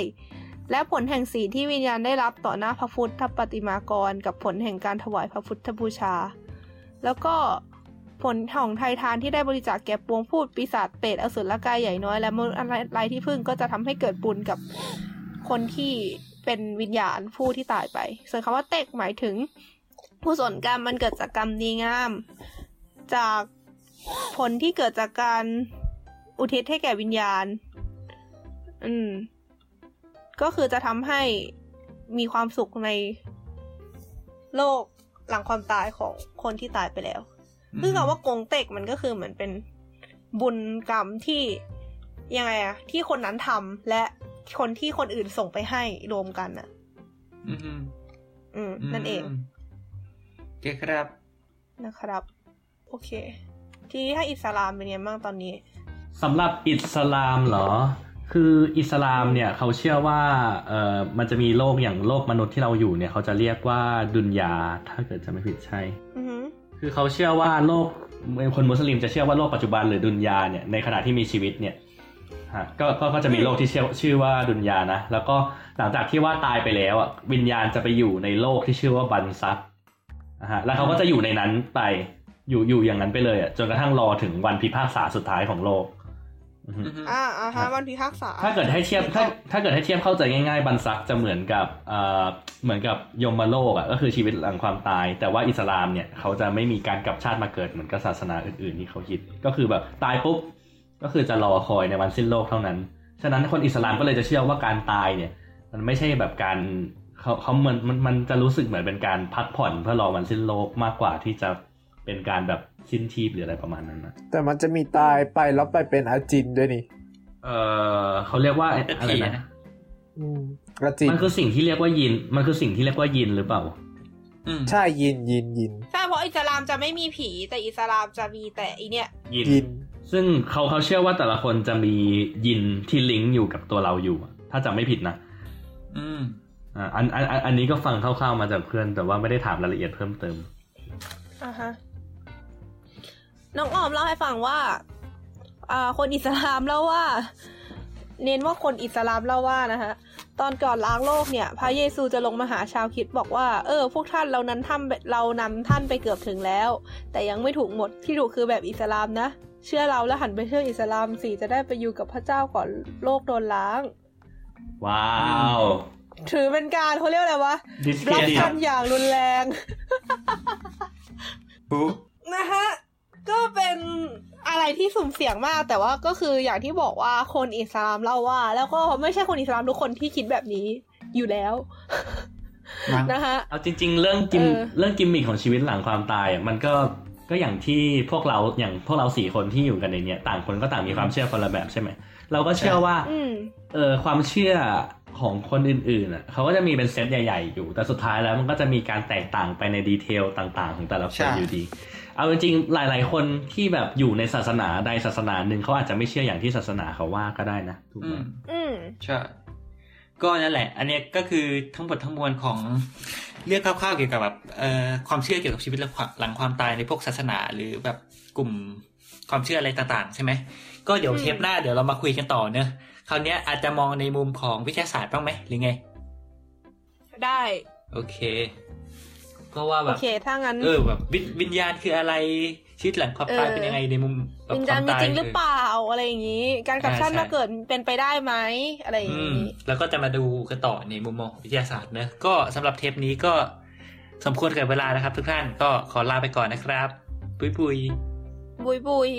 และผลแห่งศีลที่วิญญาณได้รับต่อหน้าพระพุทธปฏิมากร กับผลแห่งการถวายพระพุทธบูชา แล้วก็ ผลของไทยทานที่ได้บริจาคแก่ปวงพูดปีศาจเปรตอสุรกายใหญ่น้อย และมนุษย์อะไรที่พึ่งก็จะทำให้เกิดบุญกับคนที่เป็นวิญญาณผู้ที่ตายไป ส่วนคำว่าเตกหมายถึง ผู้สนกรรมมันเกิดจากกรรมดีงาม จากผลที่เกิดจากการอุทิศให้แก่วิญญาณ อืม ก็คือจะทำให้มีความสุขในโลกหลังความตายของคนที่ตายไปแล้ว ซึ่งคำว่ากงเต็กมันก็คือเหมือนเป็นบุญกรรมที่ยังไงอะที่คนนั้นทำและคนที่คนอื่นส่งไปให้รวมกันอะอืมอืมอืมนั่นเองมโอเคครับนะครับ โอเค ทีนี้ถ้าอิสลามเป็นยังไงบ้างตอนนี้สำหรับอิสลามเหรอ คืออิสลามเนี่ยเขาเชื่อว่าเอ่อมันจะมีโลกอย่างโลกมนุษย์ที่เราอยู่เนี่ย เขาจะเรียกว่าดุนยา ถ้าเกิดจะไม่ผิดใช่ อือหือ คือเขาเชื่อว่าโลกคนมุสลิมจะเชื่อว่าโลกปัจจุบันหรือดุนยาเนี่ยในขณะที่มีชีวิตเนี่ยฮะก็ก็ก็จะมีโลกที่ชื่อชื่อว่าดุนยานะ แล้วก็หลังจากที่ว่าตายไปแล้วอะวิญญาณจะไปอยู่ในโลกที่ชื่อว่าบันซักนะฮะแล้วเขาก็จะอยู่ในนั้นไปอยู่อยู่อย่างนั้นไปเลยอะจนกระทั่งรอถึงวันพิพากษาสุดท้ายของโลก อือฮึอือฮึอ่าอ่าฮะวันพิพากษา ถ้าเกิดให้เทียบถ้าถ้าเกิดให้เทียบเข้าใจง่ายๆบันซักจะเหมือนกับเอ่อเหมือนกับยมโลกอะก็คือชีวิตหลังความตาย แต่ว่าอิสลามเนี่ยเขาจะไม่มีการกลับชาติมาเกิดเหมือนกับศาสนาอื่นๆที่เขาคิด ก็คือแบบตายปุ๊บก็คือจะรอคอยในวันสิ้นโลกเท่านั้น ฉะนั้นคนอิสลามก็เลยจะเชื่อว่าการตายเนี่ย มันไม่ใช่แบบการเขาเขาเหมือนมันมันจะรู้สึกเหมือนเป็นการพักผ่อนเพื่อรอวันสิ้นโลกมากกว่าที่จะ เป็นการแบบสิ้นชีพหรืออะไรประมาณนั้นนะแต่มันจะมีตายไปแล้วไปเป็นอาจินด้วยนี่ เออเขาเรียกว่าเป็นอะไรผีนะนะอืมอาจินมันคือสิ่งที่เรียกว่ายิน มันคือสิ่งที่เรียกว่ายินหรือเปล่าอืมใช่ยินยินยินใช่เพราะอิสลามจะไม่มีผี แต่อิสลามจะมีแต่อีเนี่ย ยินยินซึ่งเขาเขาเชื่อว่าแต่ละคนจะมียินที่ลิงก์อยู่กับตัวเราอยู่อะถ้าจำไม่ผิดนะอืมอ่าอันอันอันอันนี้ก็ฟังคร่าวๆมาจากเพื่อน แต่ว่าไม่ได้ถามรายละเอียดเพิ่มเติมอ่าฮะ น้องออมเล่าให้ฟังว่าอ่าคนอิสลามเล่าว่า เน้นว่าคนอิสลามเล่าว่านะฮะตอนก่อนล้างโลกเนี่ย พระเยซูจะลงมาหาชาวคริดบอกว่า เออ พวกท่านเรานั้นทำเรานำท่านไปเกือบถึงแล้ว แต่ยังไม่ถูกหมดที่ถูกคือแบบอิสลามนะ เชื่อเราแล้วหันไปเชื่ออิสลามสิจะได้ไปอยู่กับพระเจ้าก่อนโลกโดนล้าง ว้าว ถือเป็นการเขาเรียกอะไรวะดิสเครรับดิตคำอย่างรุนแรงปุ๊นะฮะ ก็เป็นอะไรที่สุ่มเสี่ยงมากแต่ว่าก็คืออย่างที่บอกว่าคนอิสลามเล่าว่า แล้วก็ไม่ใช่คนอิสลามทุกคนที่คิดแบบนี้อยู่แล้วมั้งนะฮะเอาจริง ๆ เรื่องกิมเออเรื่องกิมมิคของชีวิตหลังความตายอะมันก็ก็อย่างที่พวกเราอย่างพวกเราสี่คนที่อยู่กันในเนี้ยต่างคนก็ต่างมีความเชื่อคนละแบบใช่ไหมเราก็เชื่อว่าอืมเออความเชื่อของคนอื่นๆอะเขาก็จะมีเป็นเซตใหญ่ ๆ อยู่แต่สุดท้ายแล้วมันก็จะมีการแตกต่างไปในดีเทลต่าง ๆ ของแต่ละคใช่นอยู่ดี เอาจริงๆหลาย ๆ คนที่แบบอยู่ในศาสนาใดศาสนาหนึ่งเขาอาจจะไม่เชื่ออย่างที่ศาสนาเขาว่าก็ได้นะถูกอืไหมมอืมใช่ก็นั่นแหละ อันเนี้ยก็คือทั้งหมดทั้งมวลของเรื่องคร่าวๆเกี่ยวกับแบบเอ่อความเชื่อเกี่ยวกับชีวิตหลังความตายในพวกศาสนา หรือแบบกลุ่มความเชื่ออะไรต่างๆ ใช่ไหมก็เดี๋ยวอืมเทปหน้าเดี๋ยวเรามาคุยกันต่อเนอะคราวเนี้ยอาจจะมองในมุมของวิทยาศาสตร์บ้างไหมหรือไง ได้ โอเค ก็ว่าแบโอบเคถ้างั้นเออแบบวิญวิญญาณคืออะไรชีวิตหลังความตายเออเป็นยังไงในมุมแบบวิญคญาณวามมีตายจริงหรือเปล่าอะไรอย่างนี้ การกลับอ่าชาติใช่มาเกิดเป็นไปได้ไหมอะไรอย่างอืมนี้แล้วก็จะมาดูกันต่อในมุมมองของวิทยาศาสตร์เนอะก็สำหรับเทปนี้ก็สมควรกับเวลานะครับ ทุกท่านก็ขอลาไปก่อนนะครับ ปุยปุยบุยบุย